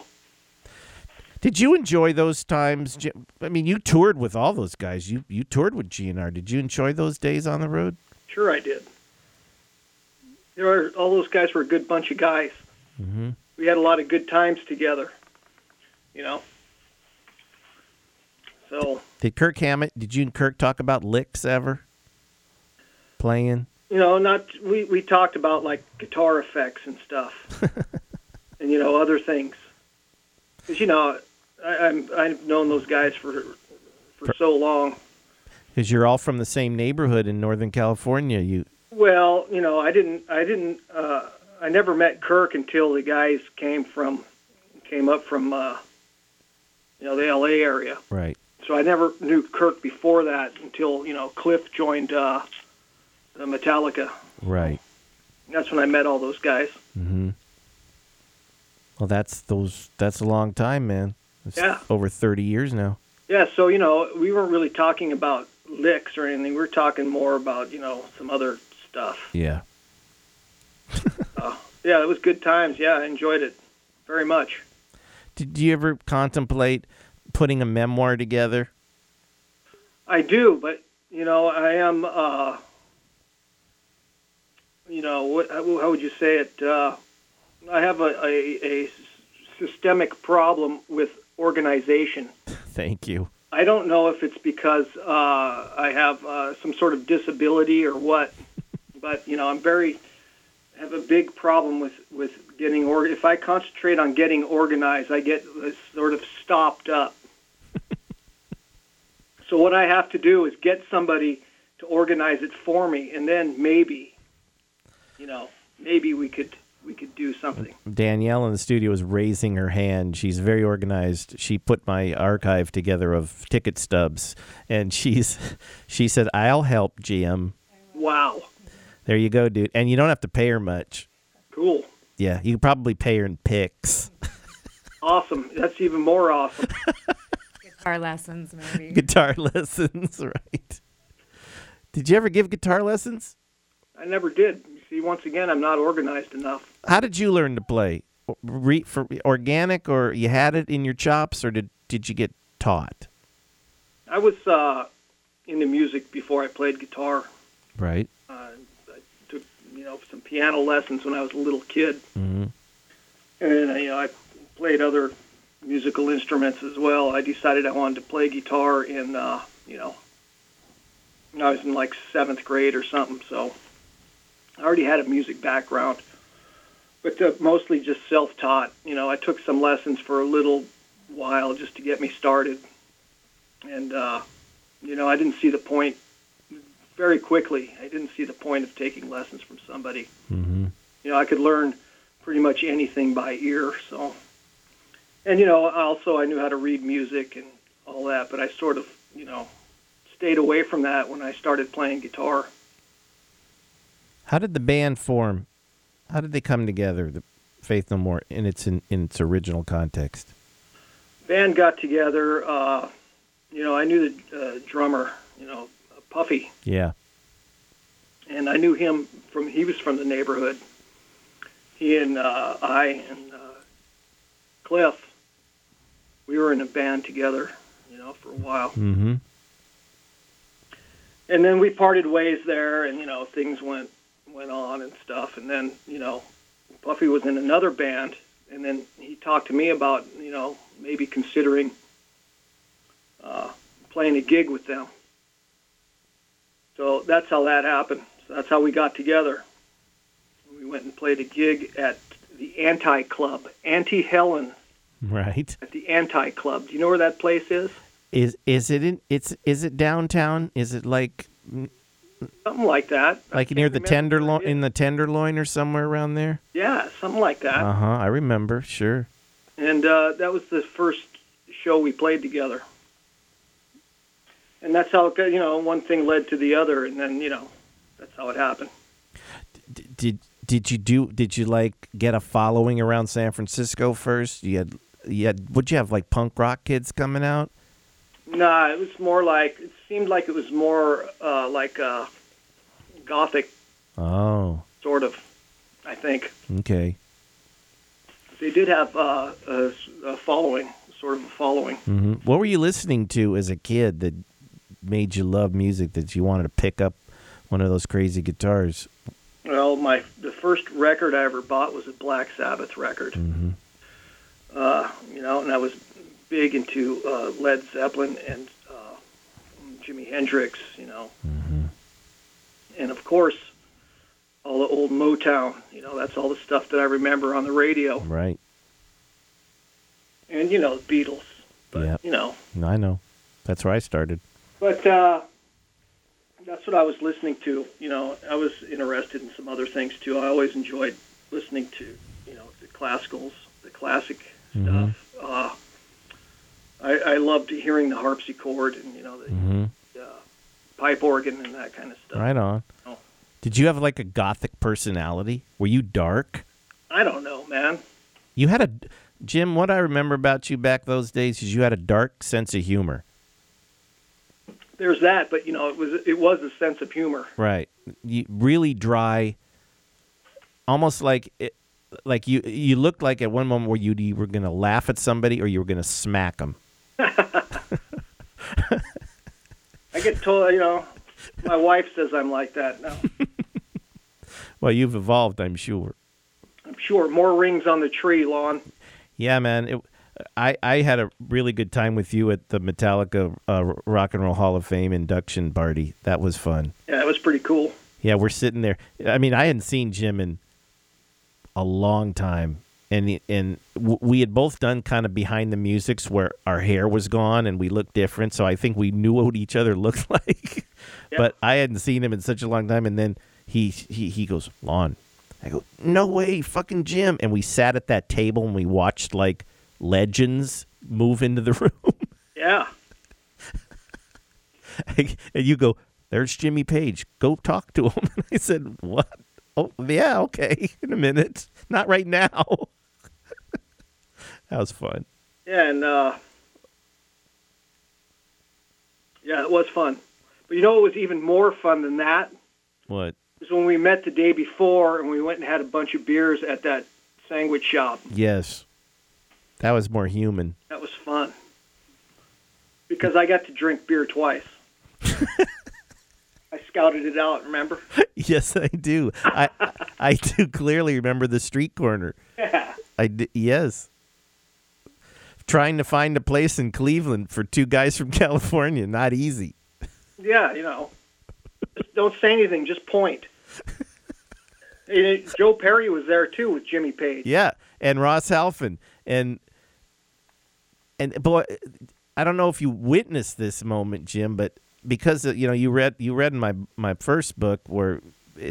Did you enjoy those times? I mean, you toured with all those guys. You you toured with GNR. Did you enjoy those days on the road? Sure, I did. There are all those guys were a good bunch of guys. Mm-hmm. We had a lot of good times together. You know. So Did Kirk Hammett? Did you and Kirk talk about licks ever? Playing? you know, not we we talked about like guitar effects and stuff, and you know other things. Because you know, I, I'm I've known those guys for for so long. Because you're all from the same neighborhood in Northern California. You Well, you know, I didn't, I didn't, uh, I never met Kirk until the guys came from, came up from, uh, you know, the L.A. area. right? So I never knew Kirk before that until you know Cliff joined uh, the Metallica. Right. That's when I met all those guys. Mm-hmm. Well, that's those. That's a long time, man. It's Yeah. Over thirty years now. Yeah, so you know, we weren't really talking about licks or anything. We're talking more about you know some other stuff. Yeah. Yeah, it was good times. Yeah, I enjoyed it very much. Did you ever contemplate putting a memoir together? I do, but you know, I am. Uh, you know, what, how how would you say it? Uh, I have a, a, a systemic problem with organization. Thank you. I don't know if it's because uh, I have uh, some sort of disability or what, but you know, I'm very have a big problem with with getting or if I concentrate on getting organized, I get uh, sort of stopped up. so what I have to do is get somebody to organize it for me, and then maybe, you know, maybe we could we could do something. Danielle in the studio is raising her hand. She's very organized. She put my archive together of ticket stubs, and she's she said, "I'll help, Jim." Wow, There you go, dude. And you don't have to pay her much. cool, Yeah, you could probably pay her in picks. awesome. That's even more awesome. Guitar lessons, maybe. guitar lessons, right? Did you ever give guitar lessons? I never did. See, once again, I'm not organized enough. How did you learn to play? Re, for organic, or you had it in your chops, or did did you get taught? I was uh, into music before I played guitar. Right. Uh, I took, you know, some piano lessons when I was a little kid, hmm and you know I played other musical instruments as well. I decided I wanted to play guitar in, uh, you know, when I was in like seventh grade or something. So I already had a music background, but uh, mostly just self-taught. You know, I took some lessons for a little while just to get me started, and uh, you know, I didn't see the point very quickly. I didn't see the point of taking lessons from somebody. hmm You know, I could learn pretty much anything by ear. So, and you know, also I knew how to read music and all that, but I sort of, you know, stayed away from that when I started playing guitar. How did the band form? How did they come together? The Faith No More in its in, in its original context. Band got together. Uh, you know, I knew the uh, drummer, you know, Puffy, Yeah. and I knew him from he was from the neighborhood. He and uh, I and uh, Cliff, we were in a band together, you know, for a while. Mm-hmm. and then we parted ways there and you know things went went on and stuff and then you know Puffy was in another band and then he talked to me about you know maybe considering uh, playing a gig with them so that's how that happened so that's how we got together we went and played a gig at the anti club anti helen Right. at the anti club do you know where that place is Is is it in? It's is it downtown? Is it like something like that like near the tenderloin where it is. in the tenderloin or somewhere around there? yeah something like that Uh huh. I remember. Sure. and uh, that was the first show we played together. And that's how it got, you know one thing led to the other, and then you know that's how it happened. D- did did you do? Did you like get a following around San Francisco first? You had you had. Would you have like punk rock kids coming out? Nah, it was more like it seemed like it was more uh, like uh, gothic Oh, sort of. I think okay. they did have uh, a, a following, sort of a following. hmm What were you listening to as a kid that made you love music? That you wanted to pick up one of those crazy guitars? Well, my the first record I ever bought was a Black Sabbath record. hmm Uh, you know, and I was big into uh, Led Zeppelin and Jimi Hendrix. You know, and of course all the old Motown. You know, that's all the stuff that I remember on the radio, Right. and you know the Beatles. But Yeah. you know, I know. That's where I started. but uh, that's what I was listening to. You know, I was interested in some other things too. I always enjoyed listening to you know the classicals, the classic Mhm. stuff. Uh, I, I loved hearing the harpsichord and you know the hmm uh, pipe organ and that kind of stuff. Right on. Oh. Did you have like a gothic personality? Were you dark? I don't know, man. You had a Jim. What I remember about you back those days is you had a dark sense of humor. There's that, but you know, it was it was a sense of humor. Right. You really dry. Almost like it, like you you looked like at one moment where you, you were going to laugh at somebody or you were going to smack them. I get told, you know, my wife says I'm like that now. Well, you've evolved, I'm sure. I'm sure more rings on the tree, Lon. Yeah, man. It, I I had a really good time with you at the Metallica uh, Rock and Roll Hall of Fame induction party. That was fun. Yeah, it was pretty cool. Yeah, we're sitting there. I mean, I hadn't seen Jim in a long time, and and we had both done kind of behind the musics where our hair was gone and we looked different. So I think we knew what each other looked like. Yeah. But I hadn't seen him in such a long time, and then he he he goes, "Lon," I go, "No way, fucking Jim!" And we sat at that table and we watched like legends move into the room. Yeah. and you go, "There's Jimmy Page. Go talk to him." And I said, "What? Oh, yeah, okay. In a minute. Not right now." That was fun. Yeah, and uh, yeah, it was fun. But you know what was even more fun than that? What? Was when we met the day before and we went and had a bunch of beers at that sandwich shop. Yes, that was more human. That was fun. Because I got to drink beer twice. I scouted it out, remember? yes, I do. I I do clearly remember the street corner. Yeah. I d- yes. Trying to find a place in Cleveland for two guys from California, not easy. Yeah, you know. Just don't say anything, just point. Joe Perry was there too with Jimmy Page. Yeah, and Ross Halfin and and boy, I don't know if you witnessed this moment, Jim, but because uh, you know you read you read in my my first book where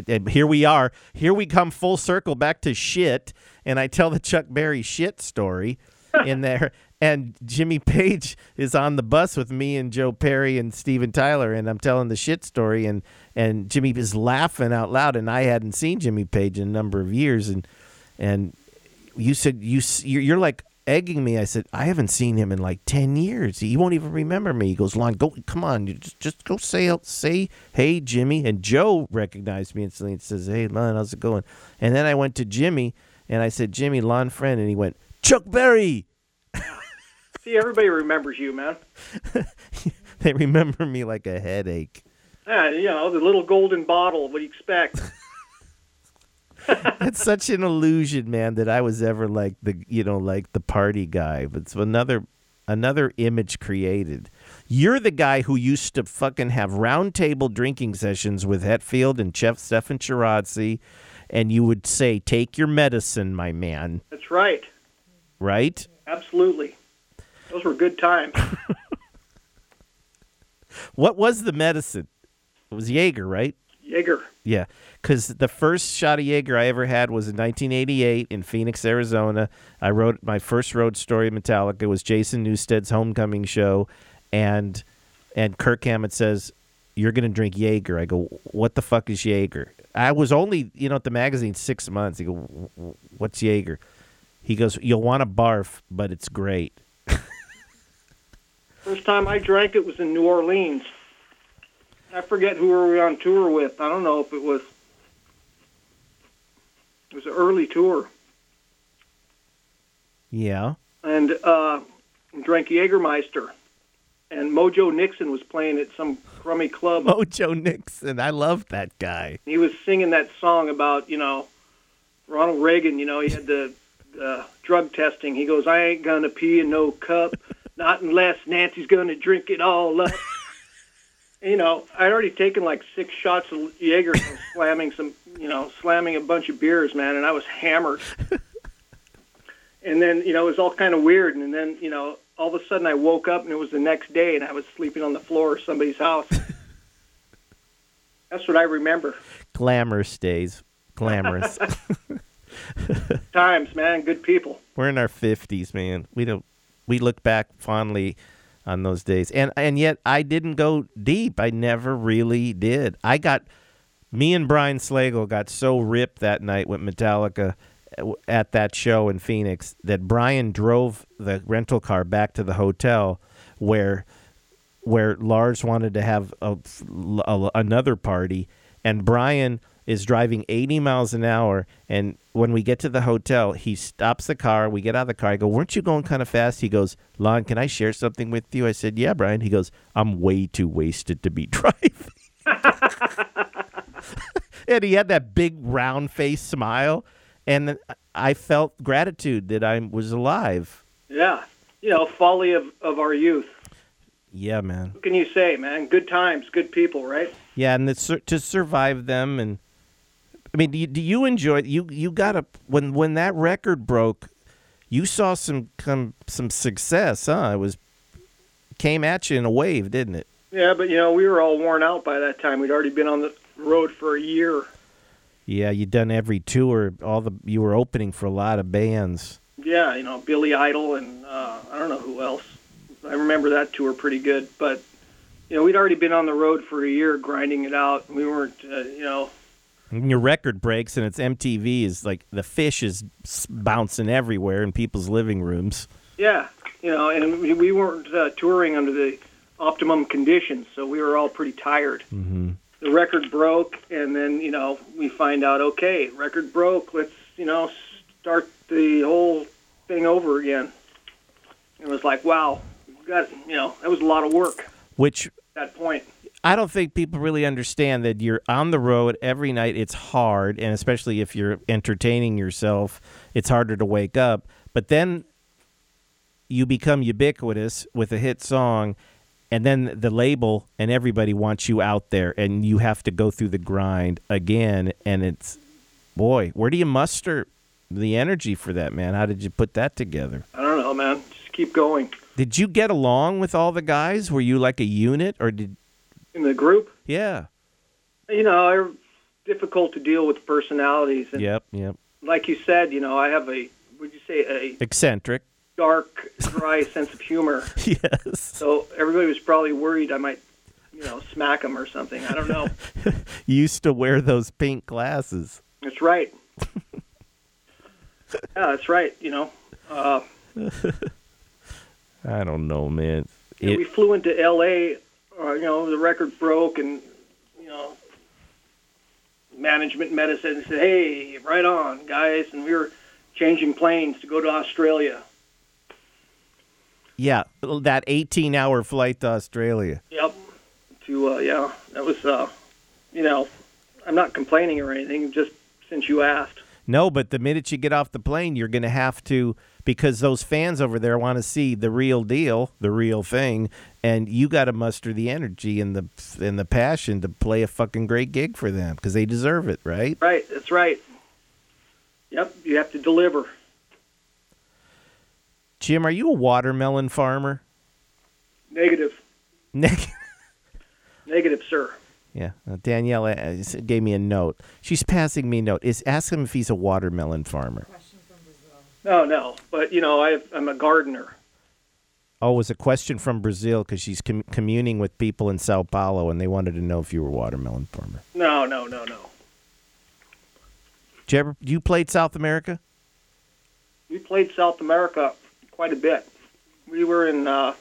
and here we are, here we come full circle back to shit, and I tell the Chuck Berry shit story in there. And Jimmy Page is on the bus with me and Joe Perry and Steven Tyler, and I'm telling the shit story, and and Jimmy is laughing out loud, and I hadn't seen Jimmy Page in a number of years, and and you said you you're like egging me. I said I haven't seen him in like ten years. He won't even remember me. He goes, "Lon, go, come on, just just go say say hey Jimmy." And Joe recognized me instantly and says, "Hey Lon, how's it going?" And then I went to Jimmy and I said, "Jimmy, Lon friend," and he went, "Chuck Berry." See, everybody remembers you, man. They remember me like a headache. Yeah, you know, the little golden bottle. What do you expect? it's such an illusion, man, that I was ever like the you know like the party guy. But it's another another image created. You're the guy who used to fucking have roundtable drinking sessions with Hetfield and Chef Stefan Chirazi, and you would say, "Take your medicine, my man." That's right. Right? Absolutely. Those were good times. What was the medicine? It was Jaeger, right? Jaeger. Yeah, because the first shot of Jaeger I ever had was in 1988 in Phoenix, Arizona. I wrote my first road story, Metallica, It was Jason Newsted's homecoming show, and and Kirk Hammett says, "You're gonna drink Jaeger." I go, "What the fuck is Jaeger?" I was only you know at the magazine six months. He go, "What's Jaeger?" He goes, "You'll want to barf, but it's great." First time I drank it was in New Orleans. I forget who were we on tour with. I don't know if it was. It was an early tour, Yeah. and uh, drank Jägermeister, and Mojo Nixon was playing at some crummy club. Mojo Nixon, I love that guy. He was singing that song about you know Ronald Reagan. You know he had the uh, drug testing. He goes, "I ain't gonna pee in no cup, not unless Nancy's gonna drink it all up." you know, I'd already taken like six shots of Jaeger and slamming some, you know, slamming a bunch of beers, man, and I was hammered. and then, you know, it was all kind of weird. And then, you know, all of a sudden I woke up and it was the next day and I was sleeping on the floor of somebody's house. That's what I remember. Glamorous days, glamorous. Times, man, good people. We're in our fifties, man. We don't. We look back fondly on those days, and and yet I didn't go deep. I never really did. I got me and Brian Slagel got so ripped that night with Metallica uh, at that show in Phoenix that Brian drove the rental car back to the hotel where where Lars wanted to have a, a, another party, and Brian is driving 80 miles an hour. And when we get to the hotel, he stops the car. We get out of the car. I go, Weren't you going kind of fast? He goes, Lon, can I share something with you? I said, Yeah, Brian. He goes, I'm way too wasted to be driving. and he had that big round face smile. And I felt gratitude that I was alive. Yeah. You know, folly of, of our youth. Yeah, man. What can you say, man? Good times, good people, right? Yeah, and it's, to survive them and I mean, do you, do you enjoy you you got a when when that record broke, you saw some come some success, huh? It was came at you in a wave, didn't it? Yeah, but you know, we were all worn out by that time. We'd already been on the road for a year. Yeah, you'd done every tour. All the you were opening for a lot of bands. Yeah, you know, Billy Idol and uh, I don't know who else. I remember that tour pretty good, but you know, we'd already been on the road for a year, grinding it out. We weren't, uh, you know, and your record breaks and it's MTV is like the fish is bouncing everywhere in people's living rooms. Yeah, you know, and we weren't uh, touring under the optimum conditions, so we were all pretty tired. Mm-hmm. The record broke, and then you know we find out, okay, record broke. Let's you know start the whole thing over again. It was like, wow, got you know that was a lot of work. Which at that point. I don't think people really understand that you're on the road every night. It's hard, and especially if you're entertaining yourself, it's harder to wake up. But then you become ubiquitous with a hit song, and then the label and everybody wants you out there, and you have to go through the grind again. And it's, boy, where do you muster the energy for that, man? How did you put that together? I don't know, man. Just keep going. Did you get along with all the guys? Were you like a unit, or did in the group. Yeah. You know, they're difficult to deal with personalities. And yep, yep. Like you said, you know, I have a would you say a eccentric, dark, dry sense of humor. Yes. So everybody was probably worried I might, you know, smack them or something. I don't know. you used to wear those pink glasses. That's right. yeah, that's right. You know. Uh, I don't know, man. It, we flew into L.A uh, you know, the record broke, and you know, management met us and said, "Hey, right on, guys," and we were changing planes to go to Australia. Yeah, that 18-hour flight to Australia. Yep. To uh, yeah, that was uh, you know, I'm not complaining or anything. Just since you asked. No, but the minute you get off the plane, you're going to have to because those fans over there want to see the real deal, the real thing, and you got to muster the energy and the and the passion to play a fucking great gig for them because they deserve it, right? Right, that's right. Yep, you have to deliver. Jim, are you a watermelon farmer? Negative. Negative. Negative, sir. Yeah, uh, Danielle uh, gave me a note. She's passing me a note. Is ask him if he's a watermelon farmer. No, no, but you know, I, I'm a gardener. Oh, it was a question from Brazil because she's com- communing with people in Sao Paulo, and they wanted to know if you were a watermelon farmer. No, no, no, no. Did you ever you played South America? We played South America quite a bit. We were in. Uh,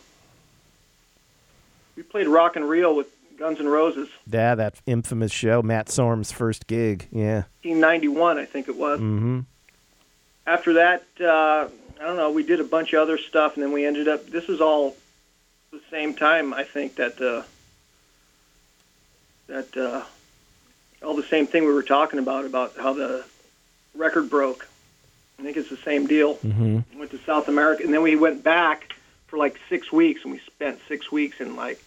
we played Rock in Rio with Guns N' Roses, Yeah, that infamous show, Matt Sorum's first gig. Yeah. 1991, I think it was. Mm-hmm. After that, uh, I don't know. We did a bunch of other stuff, and then we ended up. This is all the same time. I think that uh, that uh, all the same thing we were talking about about how the record broke. I think it's the same deal. Mm-hmm. went to South America, and then we went back for like six weeks, and we spent six weeks in like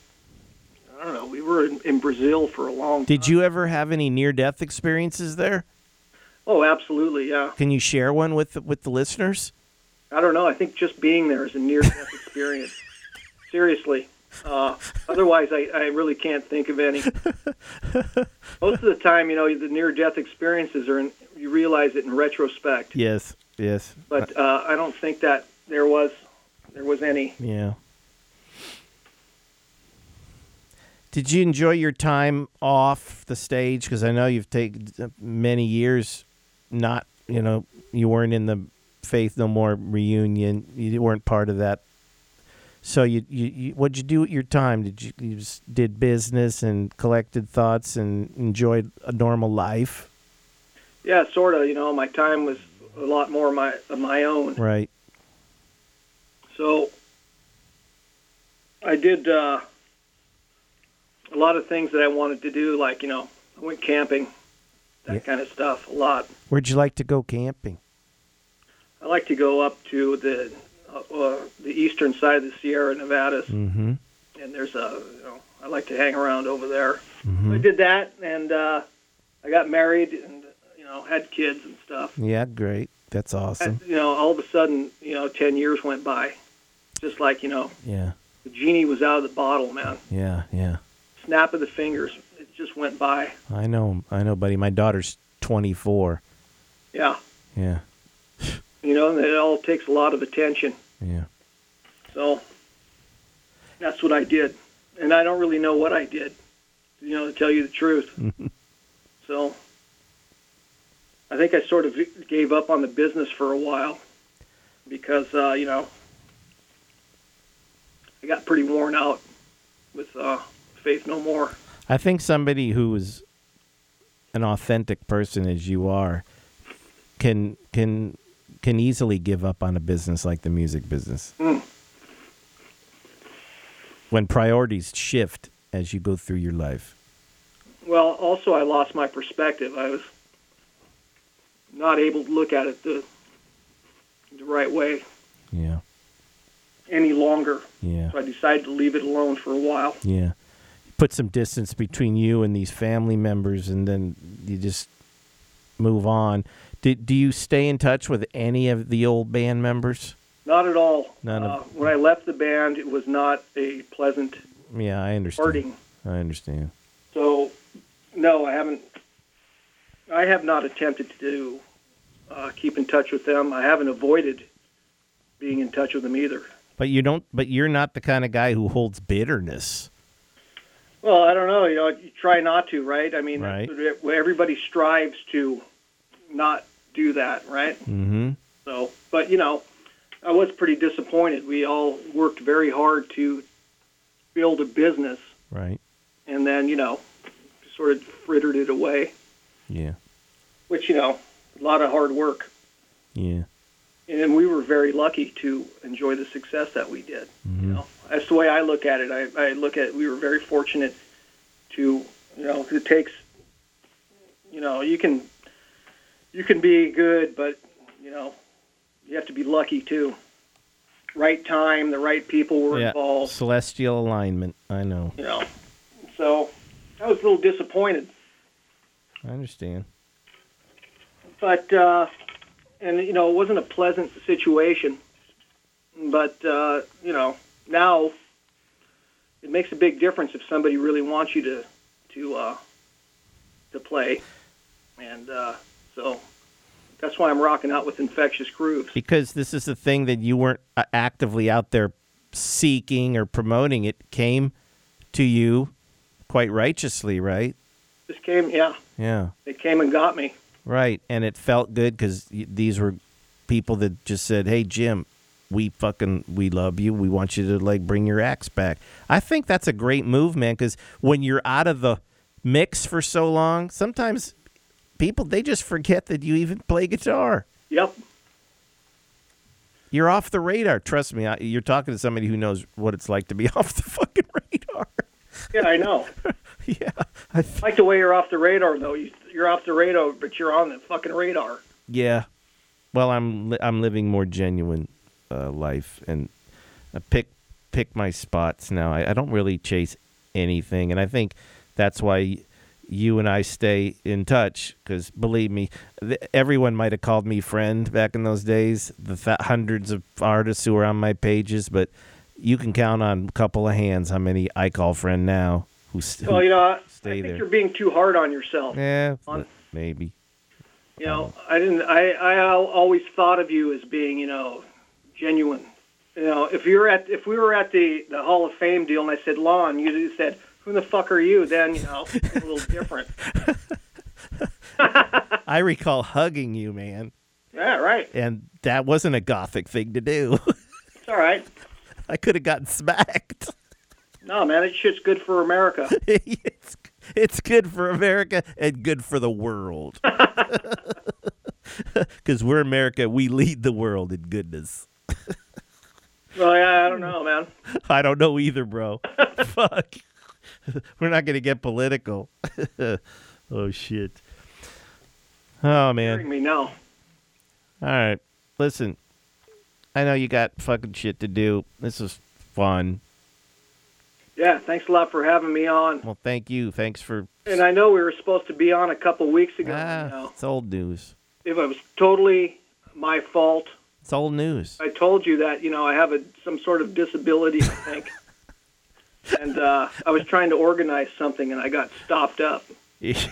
I don't know. We were in, in Brazil for a long. Time. Did you ever have any near-death experiences there? Oh, absolutely, yeah. Can you share one with the, with the listeners? I don't know. I think just being there is a near-death experience. Seriously. Uh, otherwise, I, I really can't think of any. Most of the time, you know, the near-death experiences are in, you realize it in retrospect. Yes. Yes. But uh, I don't think that there was there was any. Yeah. Did you enjoy your time off the stage? Because I know you've taken many years, not you know you weren't in the Faith No More reunion. You weren't part of that. So you, you, you what'd you do at your time? Did you, you just did business and collected thoughts and enjoyed a normal life? Yeah, sort of. You know, my time was a lot more my of my own. Right. So I did uh, a lot of things that I wanted to do, like you know, I went camping, that Yeah. kind of stuff, a lot. Where'd you like to go camping? I like to go up to the uh, uh, the eastern side of the Sierra Nevadas, Mm-hmm. and there's a you know I like to hang around over there. Mm-hmm. I did that, and uh, I got married, and you know had kids and stuff. Yeah, great. That's awesome. And, you know, all of a sudden, you know, ten years went by, just like you know, Yeah, the genie was out of the bottle, man. yeah, yeah. Snap of the fingers, it just went by. I know, I know, buddy. My daughter's 24. Yeah, Yeah, you know, it all takes a lot of attention. yeah. So that's what I did, and I don't really know what I did, you know, to tell you the truth. so I think I sort of gave up on the business for a while because uh, you know I got pretty worn out with uh, Faith No More. I think somebody who is an authentic person as you are can can can easily give up on a business like the music business. Mm. When priorities shift as you go through your life. Well, also I lost my perspective. I was not able to look at it the the right way Yeah. any longer. Yeah. So I decided to leave it alone for a while. Yeah. Put some distance between you and these family members and then you just move on. Do, do you stay in touch with any of the old band members? Not at all. None of- uh, when I left the band, it was not a pleasant Yeah, I understand. parting. I understand. So, no, I haven't. I have not attempted to uh, keep in touch with them. I haven't avoided being in touch with them either. But you don't but you're not the kind of guy who holds bitterness. Well, I don't know. You know, you try not to, right? I mean, Right. everybody strives to not do that, right? Mm-hmm. So, but you know, I was pretty disappointed. We all worked very hard to build a business, Right. and then you know, sort of frittered it away. Yeah. Which you know, a lot of hard work, Yeah. and we were very lucky to enjoy the success that we did. Mhm. You know, that's the way I look at it. I, I look at we were very fortunate to, you know, it takes, you know, you can, you can be good, but you know, you have to be lucky too. Right time, the right people were yeah. involved. Celestial alignment. I know. You know, so I was a little disappointed, I understand. but uh, and you know, it wasn't a pleasant situation. But uh, you know, now it makes a big difference if somebody really wants you to to uh, to play, and uh, so that's why I'm rocking out with infectious grooves. Because this is the thing that you weren't uh, actively out there seeking or promoting. It came to you quite righteously, right? Just came, yeah, Yeah. it came and got me. Right, and it felt good because these were people that just said, "Hey, Jim, we fucking we love you. We want you to like bring your axe back." I think that's a great move, man. Because when you're out of the mix for so long, sometimes people they just forget that you even play guitar. Yep. You're off the radar. Trust me, I, you're talking to somebody who knows what it's like to be off the fucking radar. Yeah, I know. yeah, I th- like the way you're off the radar, though. You, you're off the radar, but you're on the fucking radar. Yeah. Well, I'm li- I'm living more genuine uh, life, and I pick pick my spots now. I, I don't really chase anything, and I think that's why you and I stay in touch. Because believe me, th- everyone might have called me friend back in those days. The th- hundreds of artists who were on my pages, but you can count on a couple of hands how many I call friend now. Who, still. Well, you know, I, I Stay think there. you're being too hard on yourself. yeah, on- maybe. You know, I didn't. I I always thought of you as being, you know, genuine. You know, if you're at if we were at the the Hall of Fame deal and I said Lon, you said, "Who the fuck are you?" Then you know, a little different. I recall hugging you, man. Yeah, right. and that wasn't a gothic thing to do. It's all right. I could have gotten smacked. No, man, that shit's good for America. it's, it's good for America and good for the world. Because we're America, we lead the world in goodness. Well, yeah, I don't know, man. I don't know either, bro. Fuck. We're not going to get political. oh, shit. Oh, man. Hearing me now. All right. Listen, I know you got fucking shit to do. This is fun. Yeah, thanks a lot for having me on. Well, thank you. Thanks for. And I know we were supposed to be on a couple weeks ago. Ah, You know, it's old news. if it was totally my fault, It's old news. I told you that you know I have a some sort of disability, I think, and uh, I was trying to organize something and I got stopped up. it's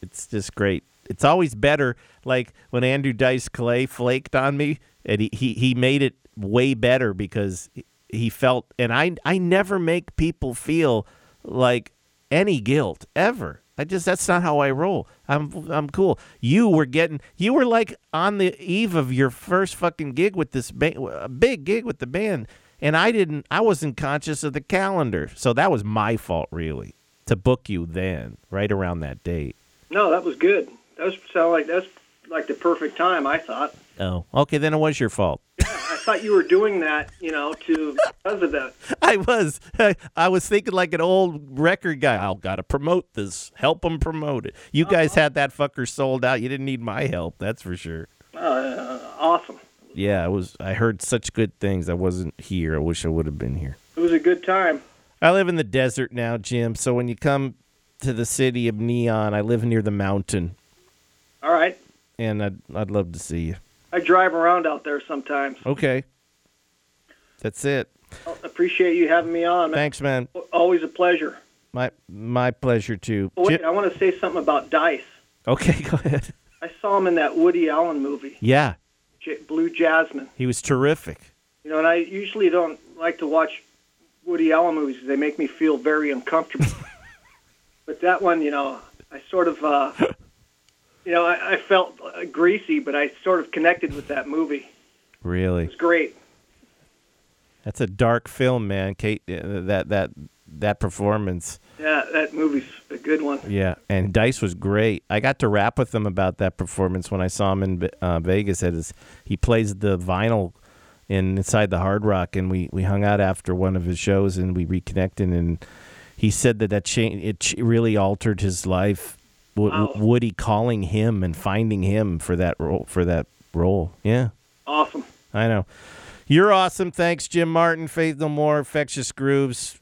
it's just great. It's always better. Like when Andrew Dice Clay flaked on me, and he, he, he made it way better because he felt. And I I never make people feel like any guilt ever. I just that's not how I roll. I'm I'm cool. You were getting you were like on the eve of your first fucking gig with this ba- big gig with the band, and I didn't. I wasn't conscious of the calendar, so that was my fault really to book you then, right around that date. No, that was good. That was sound like that's like the perfect time. I thought. Oh, okay, then it was your fault. I thought you were doing that, you know, to because of that. I was, I, was thinking like an old record guy. I'll gotta promote this, help them promote it. You guys had that fucker sold out. You didn't need my help, that's for sure. Uh, awesome. Yeah, I was. I heard such good things. I wasn't here. I wish I would have been here. It was a good time. I live in the desert now, Jim. So when you come to the city of Neon, I live near the mountain, All right. and I'd I'd love to see you. I drive around out there sometimes. Okay, that's it. Well, appreciate you having me on. Man. Thanks, man. Always a pleasure. My my pleasure too. Oh, wait, Jim- I want to say something about Dice. okay, go ahead. I saw him in that Woody Allen movie, Yeah, J- Blue Jasmine. he was terrific. You know, and I usually don't like to watch Woody Allen movies they make me feel very uncomfortable. but that one, you know, I sort of, uh, you know, I, I felt uh, greasy, but I sort of connected with that movie. Really, it's great. that's a dark film, man. Kate, uh, that that that performance. Yeah, that movie's a good one. Yeah, and Dice was great. I got to rap with him about that performance when I saw him in uh, Vegas. At his, he plays the vinyl in inside the Hard Rock, and we, we hung out after one of his shows, and we reconnected. And he said that that cha- it ch- really altered his life. W- Wow. Woody calling him and finding him for that role. For that role, yeah, Awesome. I know. You're awesome. Thanks, Jim Martin. Faith No More. Infectious Grooves.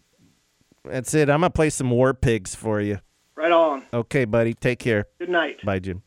That's it. I'm gonna play some War Pigs for you. Right on. Okay, buddy. Take care. Good night. Bye, Jim.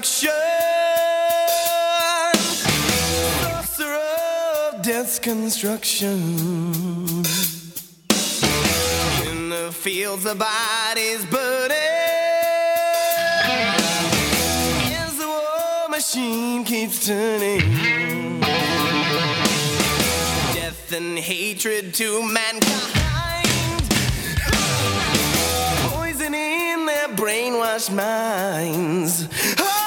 Destruction. Sorcerer of death's construction. In the fields, the bodies burning. As the war machine keeps turning. Death and hatred to mankind. Poison in their brainwashed minds. Oh,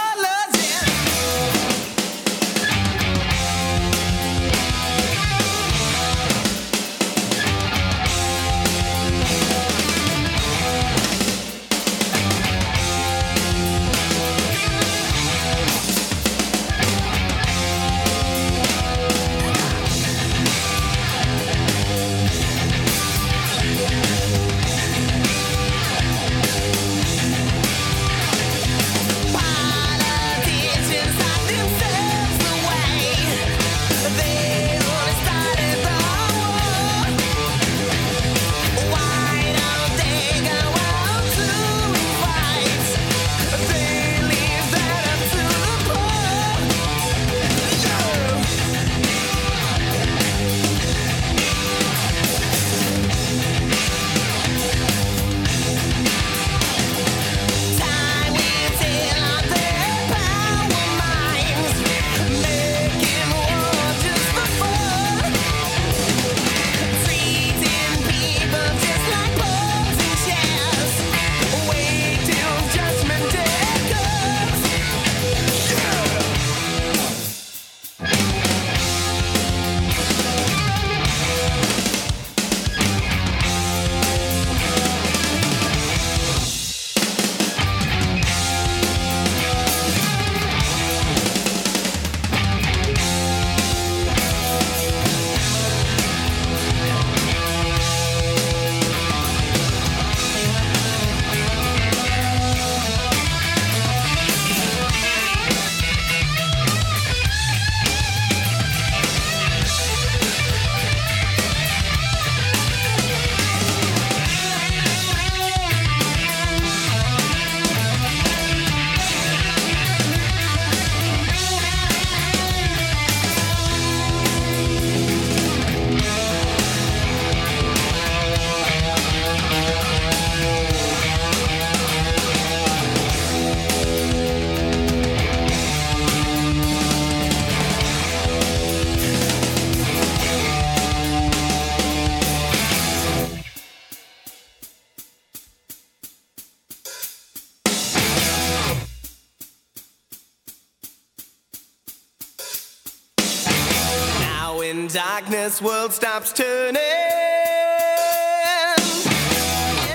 stops turning.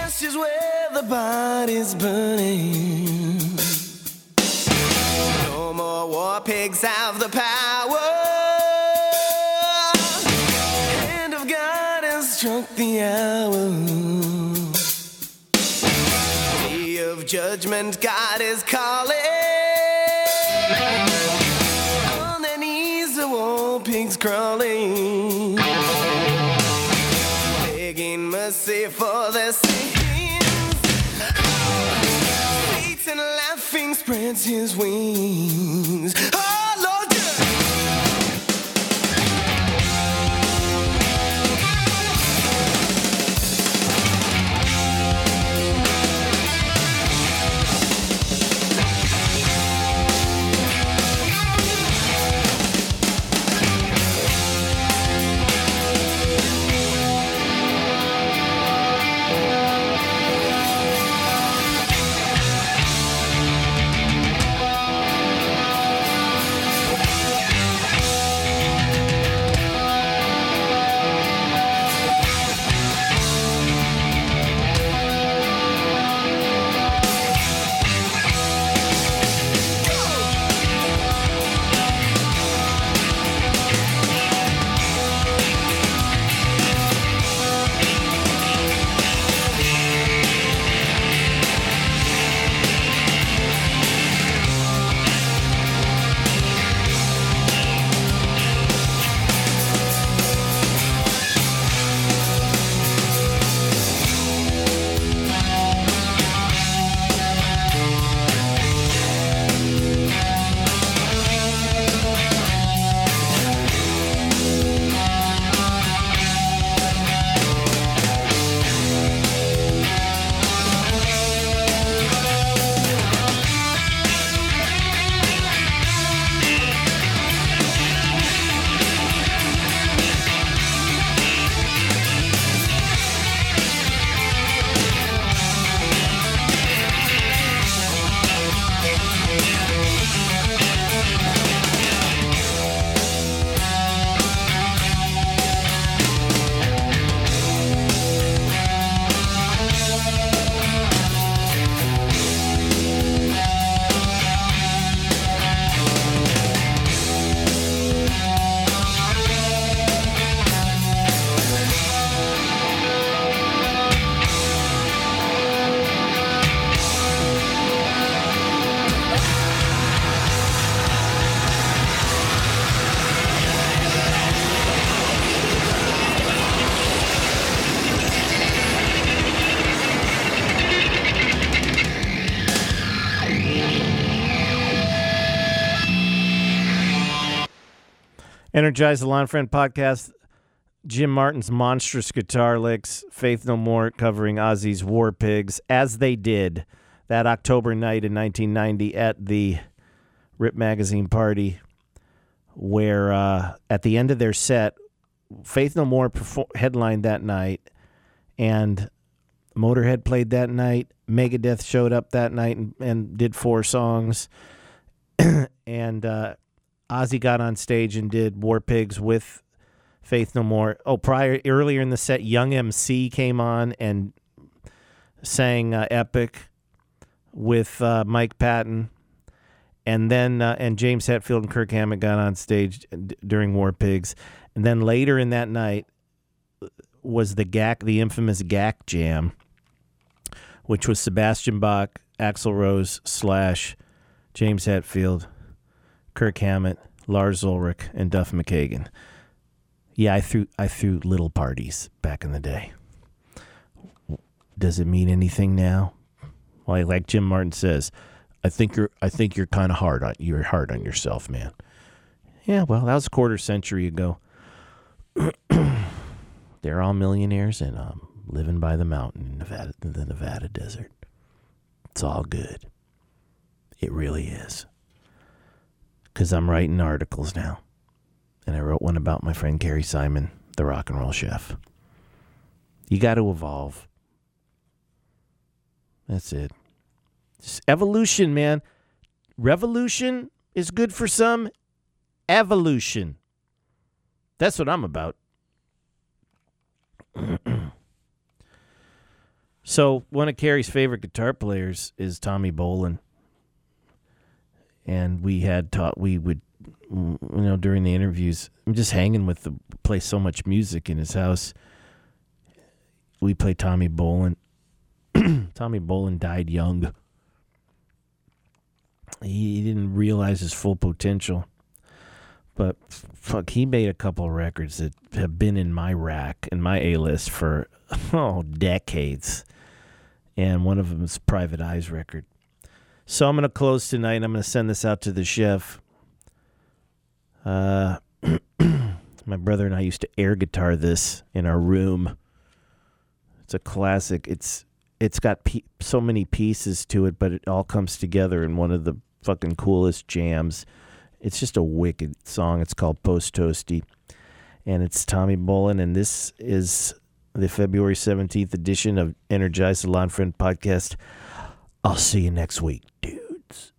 It's just where the body's burning. No more war pigs have the power. Hand of God has struck the hour. Day of judgment, his wings. Energize the Lon Friend podcast. Jim Martin's monstrous guitar licks. Faith No More covering Ozzy's War Pigs, as they did that October night in 1990 at the Rip Magazine party, where uh, at the end of their set, Faith No More perfor- headlined that night, and Motorhead played that night. Megadeth showed up that night and, and did four songs. and uh, Ozzy got on stage and did War Pigs with Faith No More. Oh, prior earlier in the set, Young MC came on and sang uh, Epic with uh, Mike Patton. And then uh, and James Hetfield and Kirk Hammett got on stage d- during War Pigs. And then later in that night was the GAC, the infamous GAC Jam, which was Sebastian Bach, Axl Rose slash James Hetfield, Kirk Hammett, Lars Ulrich, and Duff McKagan. Yeah, I threw I threw little parties back in the day. Does it mean anything now? Well, like Jim Martin says, I think you're I think you're kind of hard on you're hard on yourself, man. Yeah, well, that was a quarter century ago. They're all millionaires and um, living by the mountain in Nevada, in the Nevada desert. It's all good. It really is. Because I'm writing articles now. And I wrote one about my friend Kerry Simon, the rock and roll chef. You got to evolve. That's it. Just evolution, man. Revolution is good for some. Evolution. That's what I'm about. so one of Kerry's favorite guitar players is Tommy Bolin, and we had taught we would, you know, during the interviews, I'm just hanging with the play so much music in his house. We play Tommy Bolin. Tommy Bolin died young. He didn't realize his full potential. But fuck, he made a couple of records that have been in my rack, in my A list for oh decades. And one of them is Private Eyes record. So I'm gonna close tonight. I'm gonna send this out to the chef. Uh, my brother and I used to air guitar this in our room. It's a classic. It's it's got pe- so many pieces to it, but it all comes together in one of the fucking coolest jams. It's just a wicked song. It's called Post Toasty. And it's Tommy Bolin. And this is the February 17th edition of Energize the Lon Friend podcast. I'll see you next week, dudes.